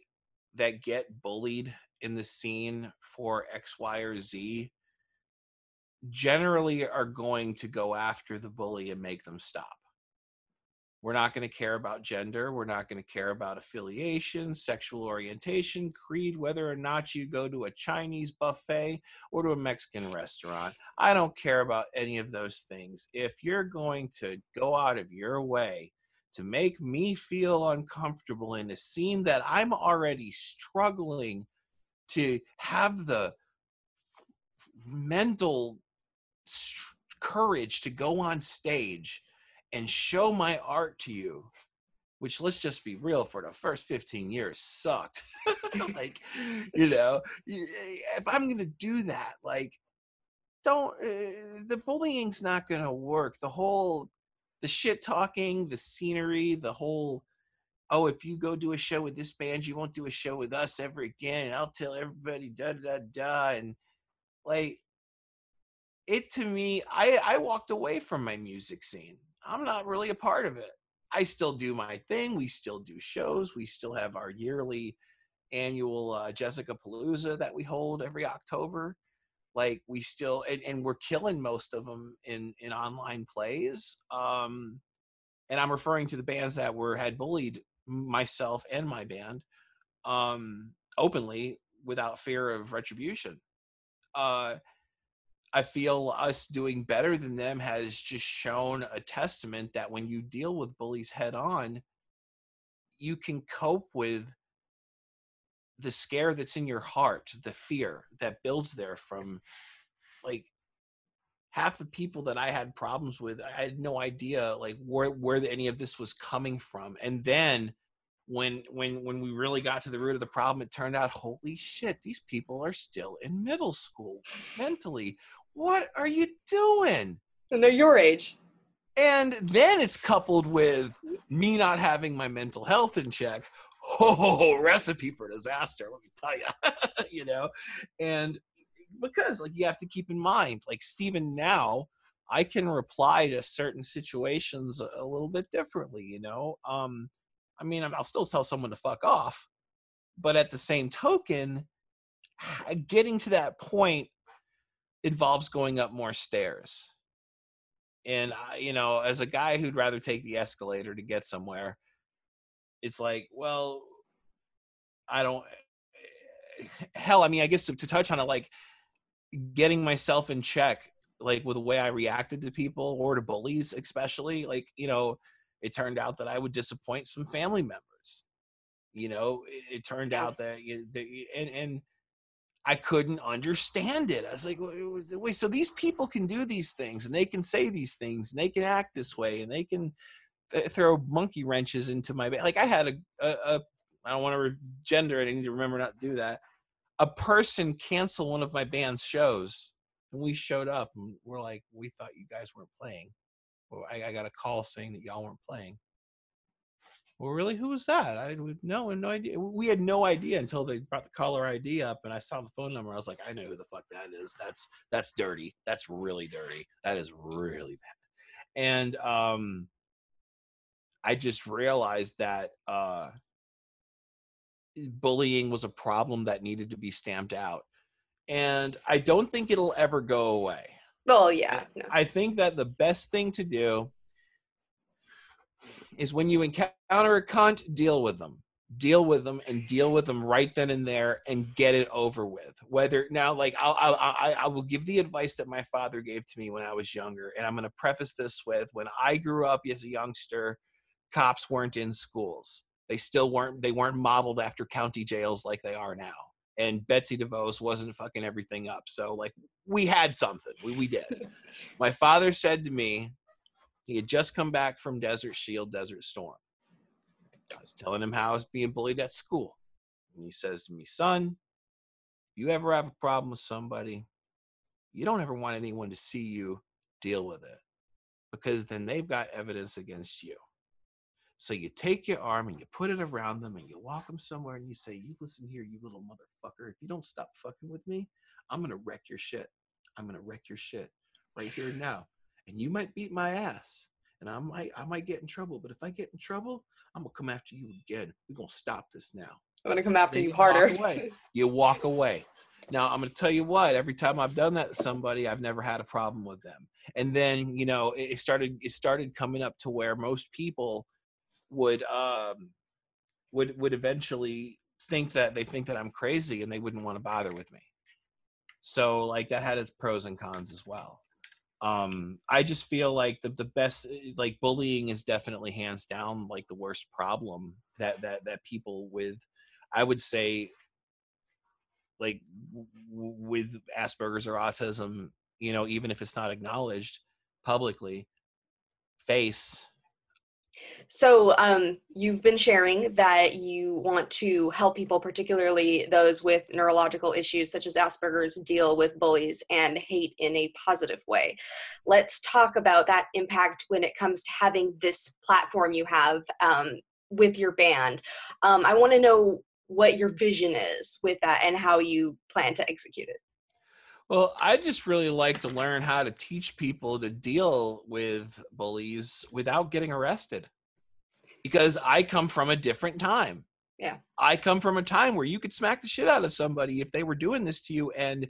that get bullied in the scene for X, Y, or Z generally are going to go after the bully and make them stop. We're not going to care about gender. We're not going to care about affiliation, sexual orientation, creed, whether or not you go to a Chinese buffet or to a Mexican restaurant. I don't care about any of those things. If you're going to go out of your way to make me feel uncomfortable in a scene that I'm already struggling to have the mental courage to go on stage and show my art to you which let's just be real for the first 15 years sucked. Like you know if i'm gonna do that like don't uh, the bullying's not gonna work. The whole the shit talking the scenery the whole oh if you go do a show with this band you won't do a show with us ever again and i'll tell everybody da da da and like it to me i i walked away from my music scene. I'm not really a part of it. I still do my thing we still do shows we still have our yearly annual uh, jessica palooza that we hold every october. Like we still and, and we're killing most of them in in online plays um and i'm referring to the bands that were had bullied myself and my band um openly without fear of retribution. Uh I feel us doing better than them has just shown a testament that when you deal with bullies head on, you can cope with the scare that's in your heart, the fear that builds there from like half the people that I had problems with, I had no idea like where where any of this was coming from. And then when when when we really got to the root of the problem, it turned out, holy shit, these people are still in middle school mentally. What are you doing? And they're your age. And then it's coupled with me not having my mental health in check. Oh, recipe for disaster, let me tell you. you know, and because like you have to keep in mind, like Stephen now, I can reply to certain situations a little bit differently. You know, um, I mean, I'll still tell someone to fuck off, but at the same token, getting to that point involves going up more stairs. And you know, as a guy who'd rather take the escalator to get somewhere, it's like, well, I don't. Hell, I mean, I guess to, to touch on it, like getting myself in check, like with the way I reacted to people or to bullies, especially, like you know, it turned out that I would disappoint some family members. You know, it, it turned out that, you, that and and I couldn't understand it. I was like, wait, so these people can do these things and they can say these things and they can act this way and they can th- throw monkey wrenches into my Like I had a, a, a I don't want to re- gender it. I need to remember not to do that. A person cancel one of my band's shows and we showed up and we're like, we thought you guys weren't playing. Well, I, I got a call saying that y'all weren't playing well, really, who was that? I no, no idea. We had no idea until they brought the caller ID up, and I saw the phone number. I was like, I know who the fuck that is. That's that's dirty. That's really dirty. That is really bad. And um, I just realized that uh, bullying was a problem that needed to be stamped out, and I don't think it'll ever go away. Well, yeah. No. I think that the best thing to do is when you encounter a cunt, deal with them. Deal with them and deal with them right then and there and get it over with. Whether now, like I'll, I'll I, I will give the advice that my father gave to me when I was younger, and I'm going to preface this with: when I grew up as a youngster, cops weren't in schools. They still weren't. They weren't modeled after county jails like they are now. And Betsy DeVos wasn't fucking everything up. So like we had something. We we did. my father said to me, he had just come back from Desert Shield, Desert Storm. I was telling him how I was being bullied at school. And he says to me, Son, if you ever have a problem with somebody, you don't ever want anyone to see you deal with it because then they've got evidence against you. So you take your arm and you put it around them and you walk them somewhere and you say, You listen here, you little motherfucker. If you don't stop fucking with me, I'm going to wreck your shit. I'm going to wreck your shit right here and now and you might beat my ass and I might I might get in trouble. But if I get in trouble, I'm gonna come after you again. We're gonna stop this now. I'm gonna come after you, you harder. Walk. You walk away. Now I'm gonna tell you what. Every time I've done that to somebody, I've never had a problem with them. And then you know it started. It started coming up to where most people would um would would eventually think that they think that I'm crazy and they wouldn't want to bother with me. So like that had its pros and cons as well um i just feel like the, the best eh, like bullying is definitely hands down like the worst problem that that that people with i would say like w- with asperger's or autism you know even if it's not acknowledged publicly face so, um, you've been sharing that you want to help people, particularly those with neurological issues such as Asperger's, deal with bullies and hate in a positive way. Let's talk about that impact when it comes to having this platform you have um, with your band. Um, I want to know what your vision is with that and how you plan to execute it. Well, I just really like to learn how to teach people to deal with bullies without getting arrested. Because I come from a different time. Yeah. I come from a time where you could smack the shit out of somebody if they were doing this to you, and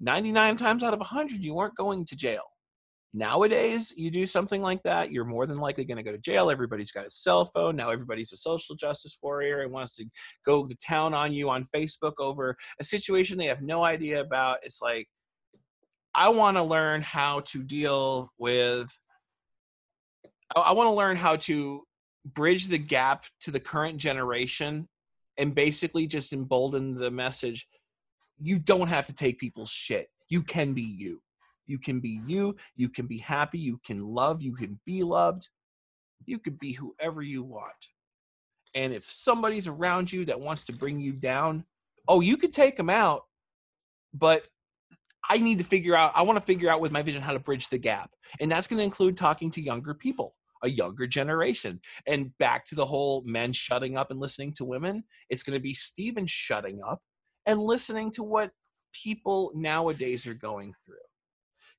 99 times out of 100, you weren't going to jail. Nowadays, you do something like that, you're more than likely going to go to jail. Everybody's got a cell phone. Now, everybody's a social justice warrior and wants to go to town on you on Facebook over a situation they have no idea about. It's like, I want to learn how to deal with. I, want to learn how to bridge the gap to the current generation and basically just embolden the message you don't have to take people's shit. You can be you. You can be you. You can be happy. You can love. You can be loved. You can be whoever you want. And if somebody's around you that wants to bring you down, oh, you could take them out. But I need to figure out, I want to figure out with my vision how to bridge the gap. And that's going to include talking to younger people, a younger generation. And back to the whole men shutting up and listening to women, it's going to be Steven shutting up and listening to what people nowadays are going through.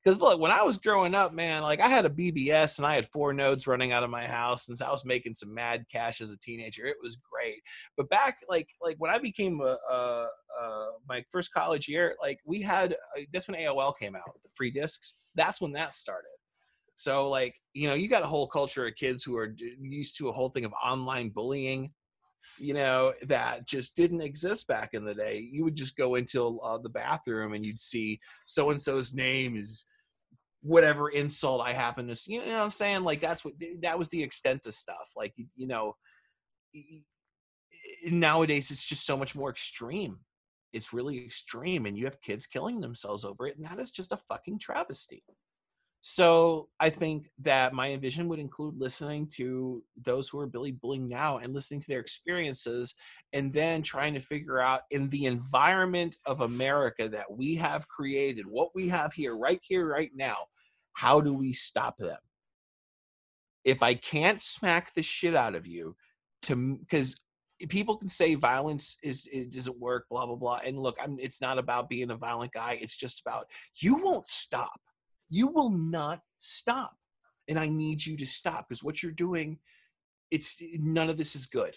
Because look, when I was growing up, man, like I had a BBS and I had four nodes running out of my house since I was making some mad cash as a teenager. It was great. But back, like, like when I became a, a, a my first college year, like we had uh, that's when AOL came out, the free discs. That's when that started. So like you know, you got a whole culture of kids who are used to a whole thing of online bullying you know that just didn't exist back in the day you would just go into uh, the bathroom and you'd see so and so's name is whatever insult i happen to you know what i'm saying? Like that's what that was the extent of stuff like you know eh, nowadays it's just so much more extreme. It's really extreme and you have kids killing themselves over it and that is just a fucking travesty. So I think that my vision would include listening to those who are Billy bullying now and listening to their experiences and then trying to figure out in the environment of America that we have created, what we have here, right here, right now, how do we stop them? If I can't smack the shit out of you to because people can say violence is it doesn't work, blah blah blah. And look, I'm it's not about being a violent guy, it's just about you won't stop you will not stop. And I need you to stop because what you're doing, it's none of this is good.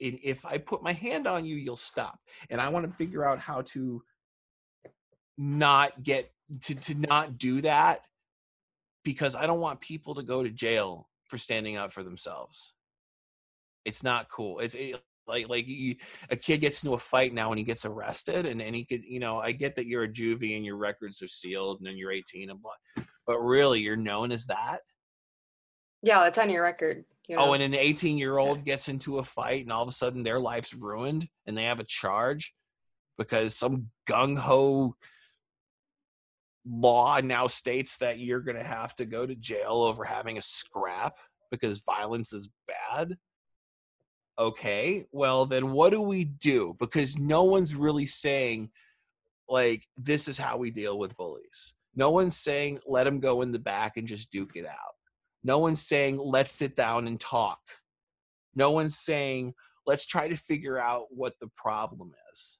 And if I put my hand on you, you'll stop. And I want to figure out how to not get to, to not do that because I don't want people to go to jail for standing up for themselves. It's not cool. It's it, like like you, a kid gets into a fight now and he gets arrested and, and he could you know i get that you're a juvie and your records are sealed and then you're 18 and blah but really you're known as that yeah it's on your record you oh, know? oh and an 18 year old gets into a fight and all of a sudden their life's ruined and they have a charge because some gung-ho law now states that you're going to have to go to jail over having a scrap because violence is bad? Okay well then what do we do? Because no one's really saying like this is how we deal with bullies. No one's saying let them go in the back and just duke it out. No one's saying let's sit down and talk. No one's saying let's try to figure out what the problem is.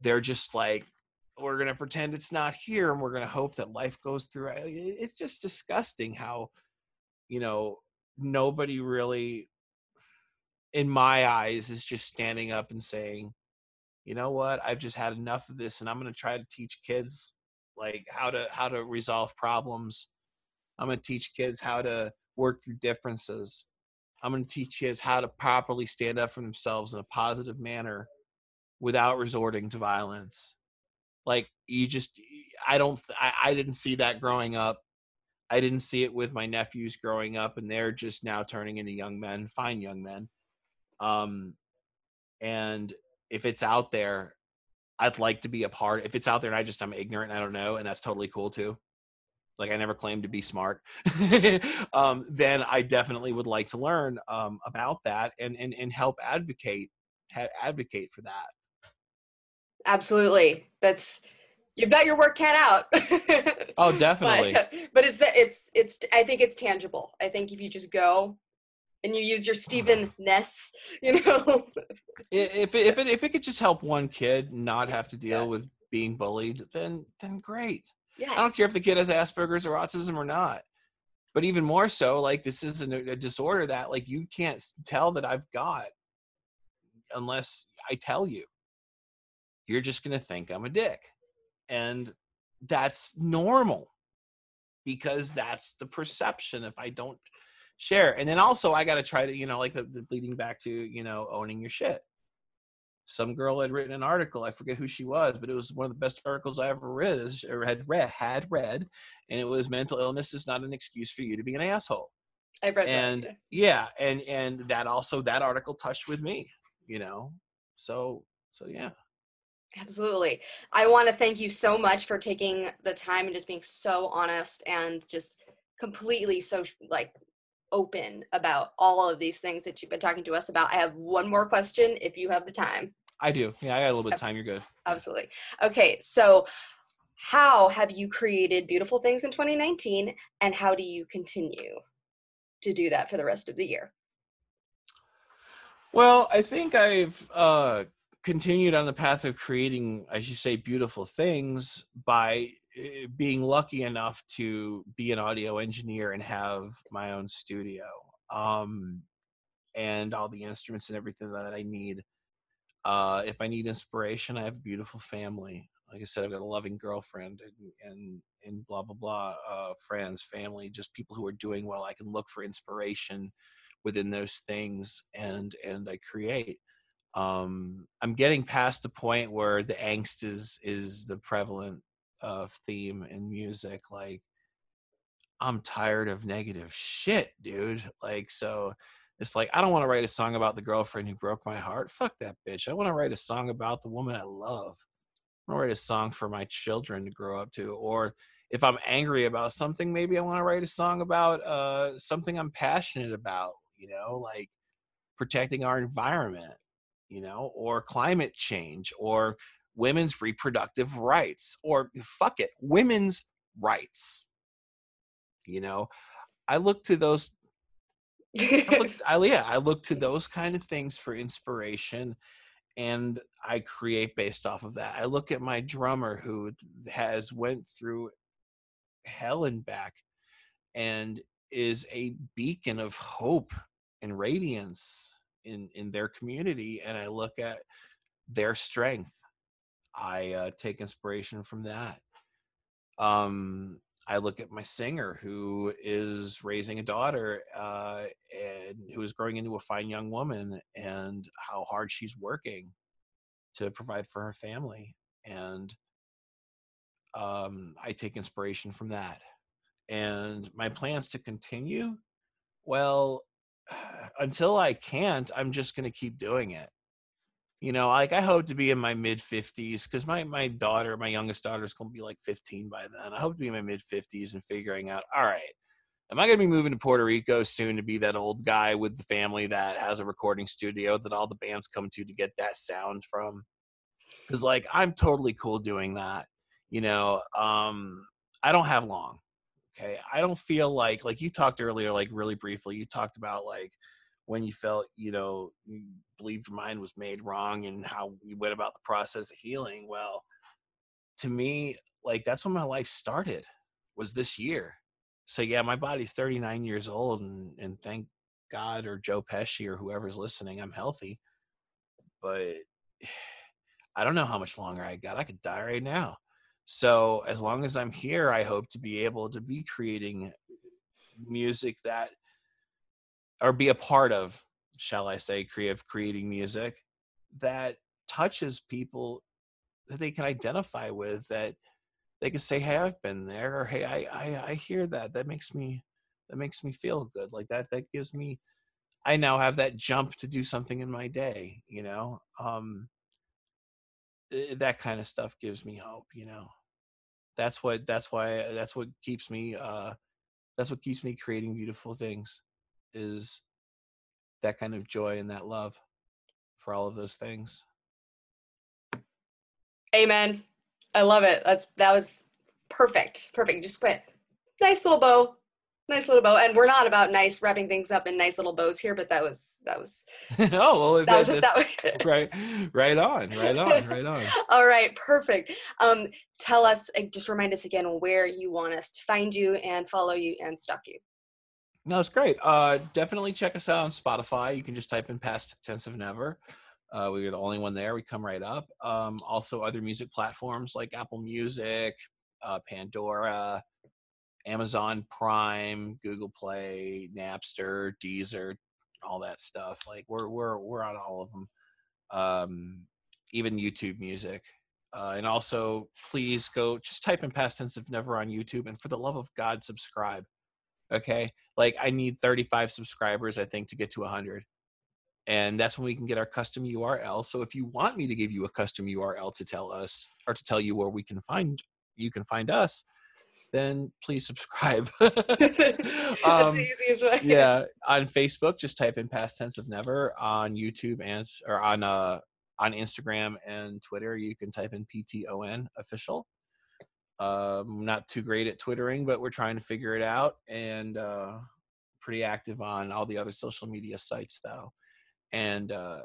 They're just like we're going to pretend it's not here and we're going to hope that life goes through it's just disgusting how you know nobody really in my eyes is just standing up and saying you know what? I've just had enough of this and i'm going to try to teach kids like how to how to resolve problems. I'm going to teach kids how to work through differences. I'm going to teach kids how to properly stand up for themselves in a positive manner without resorting to violence like you just i don't I, I didn't see that growing up i didn't see it with my nephews growing up and they're just now turning into young men fine young men um, and if it's out there, I'd like to be a part. If it's out there and I just I'm ignorant, I don't know, and that's totally cool too. Like I never claimed to be smart. um, then I definitely would like to learn um, about that and and and help advocate advocate for that. Absolutely, that's you've got your work cut out. oh, definitely. But, but it's that it's it's I think it's tangible. I think if you just go and you use your Stephen Ness, you know. if it, if it if it could just help one kid not have to deal yeah. with being bullied, then then great. Yes. I don't care if the kid has Asperger's or autism or not. But even more so, like this is a, a disorder that like you can't tell that I've got unless I tell you. You're just gonna think I'm a dick, and that's normal because that's the perception. If I don't share. And then also I got to try to, you know, like the, the leading back to, you know, owning your shit. some girl had written an article. I forget who she was, but it was one of the best articles I ever read or had read, had read, and it was mental illness is not an excuse for you to be an asshole. I read and that. yeah, and and that also that article touched with me, you know. So so yeah. Absolutely. I want to thank you so much for taking the time and just being so honest and just completely so like open about all of these things that you've been talking to us about. I have one more question if you have the time. I do. Yeah, I got a little bit of time. You're good. Absolutely. Okay, so how have you created beautiful things in 2019 and how do you continue to do that for the rest of the year? Well, I think I've uh, continued on the path of creating, as you say, beautiful things by eh, being lucky enough to be an audio engineer and have my own studio um, and all the instruments and everything that I need. Uh, if I need inspiration, I have a beautiful family. Like I said, I've got a loving girlfriend and and, and blah blah blah, uh, friends, family, just people who are doing well. I can look for inspiration within those things, and and I create um, I'm getting past the point where the angst is is the prevalent uh, theme in music. Like, I'm tired of negative shit, dude. Like, so it's like I don't want to write a song about the girlfriend who broke my heart. Fuck that bitch. I want to write a song about the woman I love. I want to write a song for my children to grow up to. Or if I'm angry about something, maybe I want to write a song about uh, something I'm passionate about. You know, like protecting our environment you know, or climate change, or women's reproductive rights, or fuck it, women's rights. You know, I look to those. I look, I, yeah, I look to mm. those kind of things for inspiration, and I create based off of that. I look at my drummer who has went through hell and back, and is a beacon of hope and radiance in in their community and i look at their strength. I uh, take inspiration from that. Um i look at my singer who is raising a daughter uh and who is growing into a fine young woman and how hard she's working to provide for her family and um i take inspiration from that. And my plans to continue? Well until I can't, I'm just going to keep doing it. You know, like I hope to be in my mid 50s because my my daughter, my youngest daughter, is going to be like 15 by then. I hope to be in my mid 50s and figuring out, all right, am I going to be moving to Puerto Rico soon to be that old guy with the family that has a recording studio that all the bands come to to get that sound from? Because like I'm totally cool doing that. You know, um, I don't have long okay i don't feel like like you talked earlier like really briefly you talked about like when you felt you know you believed your mind was made wrong and how you went about the process of healing well to me like that's when my life started was this year. So yeah my body's 39 years old and and thank god or joe pesci or whoever's listening i'm healthy but i don't know how much longer i got i could die right now. So as long as I'm here, I hope to be able to be creating music that, or be a part of, shall I say, creative creating music that touches people that they can identify with, that they can say, "Hey, I've been there," or "Hey, I I, I hear that. That makes me that makes me feel good. Like that that gives me." I now have that jump to do something in my day, you know. Um, Eh, that kind of stuff gives me hope you know that's what that's why that's what keeps me uh that's what keeps me creating beautiful things is that kind of joy and that love for all of those things. Amen. I love it. That's that was perfect perfect. Just went nice little bow nice little bow. And we're not about nice wrapping things up in nice little bows here but that was that was oh well that was just that way right right on right on right on. All right perfect. Um tell us uh, just remind us again where you want us to find you and follow you and stalk you no it's great uh definitely check us out on spotify you can just type in past tense of never uh, we are the only one there. We come right up. Um, also, other music platforms like Apple Music, uh, Pandora, Amazon Prime, Google Play, Napster, Deezer, all that stuff. Like we're we're we're on all of them. Um, even YouTube music. Uh, and also, please go just type in past tense of never on YouTube, and for the love of God, subscribe. Okay, like I need 35 subscribers, I think, to get to 100, and that's when we can get our custom URL. So if you want me to give you a custom URL to tell us or to tell you where we can find you can find us, then please subscribe. That's Um, the easiest way. yeah, on Facebook, just type in past tense of never. On YouTube and or on uh on Instagram and Twitter, you can type in PTON official. Um, not too great at twittering, but we're trying to figure it out, and uh, pretty active on all the other social media sites though. And uh,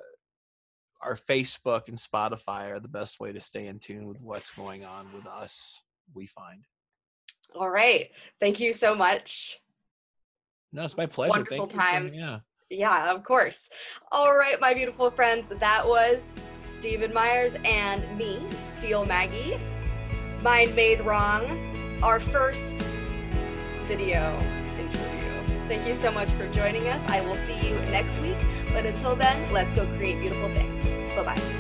our Facebook and Spotify are the best way to stay in tune with what's going on with us. We find. All right. Thank you so much. No, it's my pleasure. Wonderful Thank you. for- time. yeah. Yeah, of course. All right, my beautiful friends, that was Stephen Myers and me, Steel Maggie. Mind Made Wrong, our first video interview. Thank you so much for joining us. I will see you next week. But until then, let's go create beautiful things. Bye bye.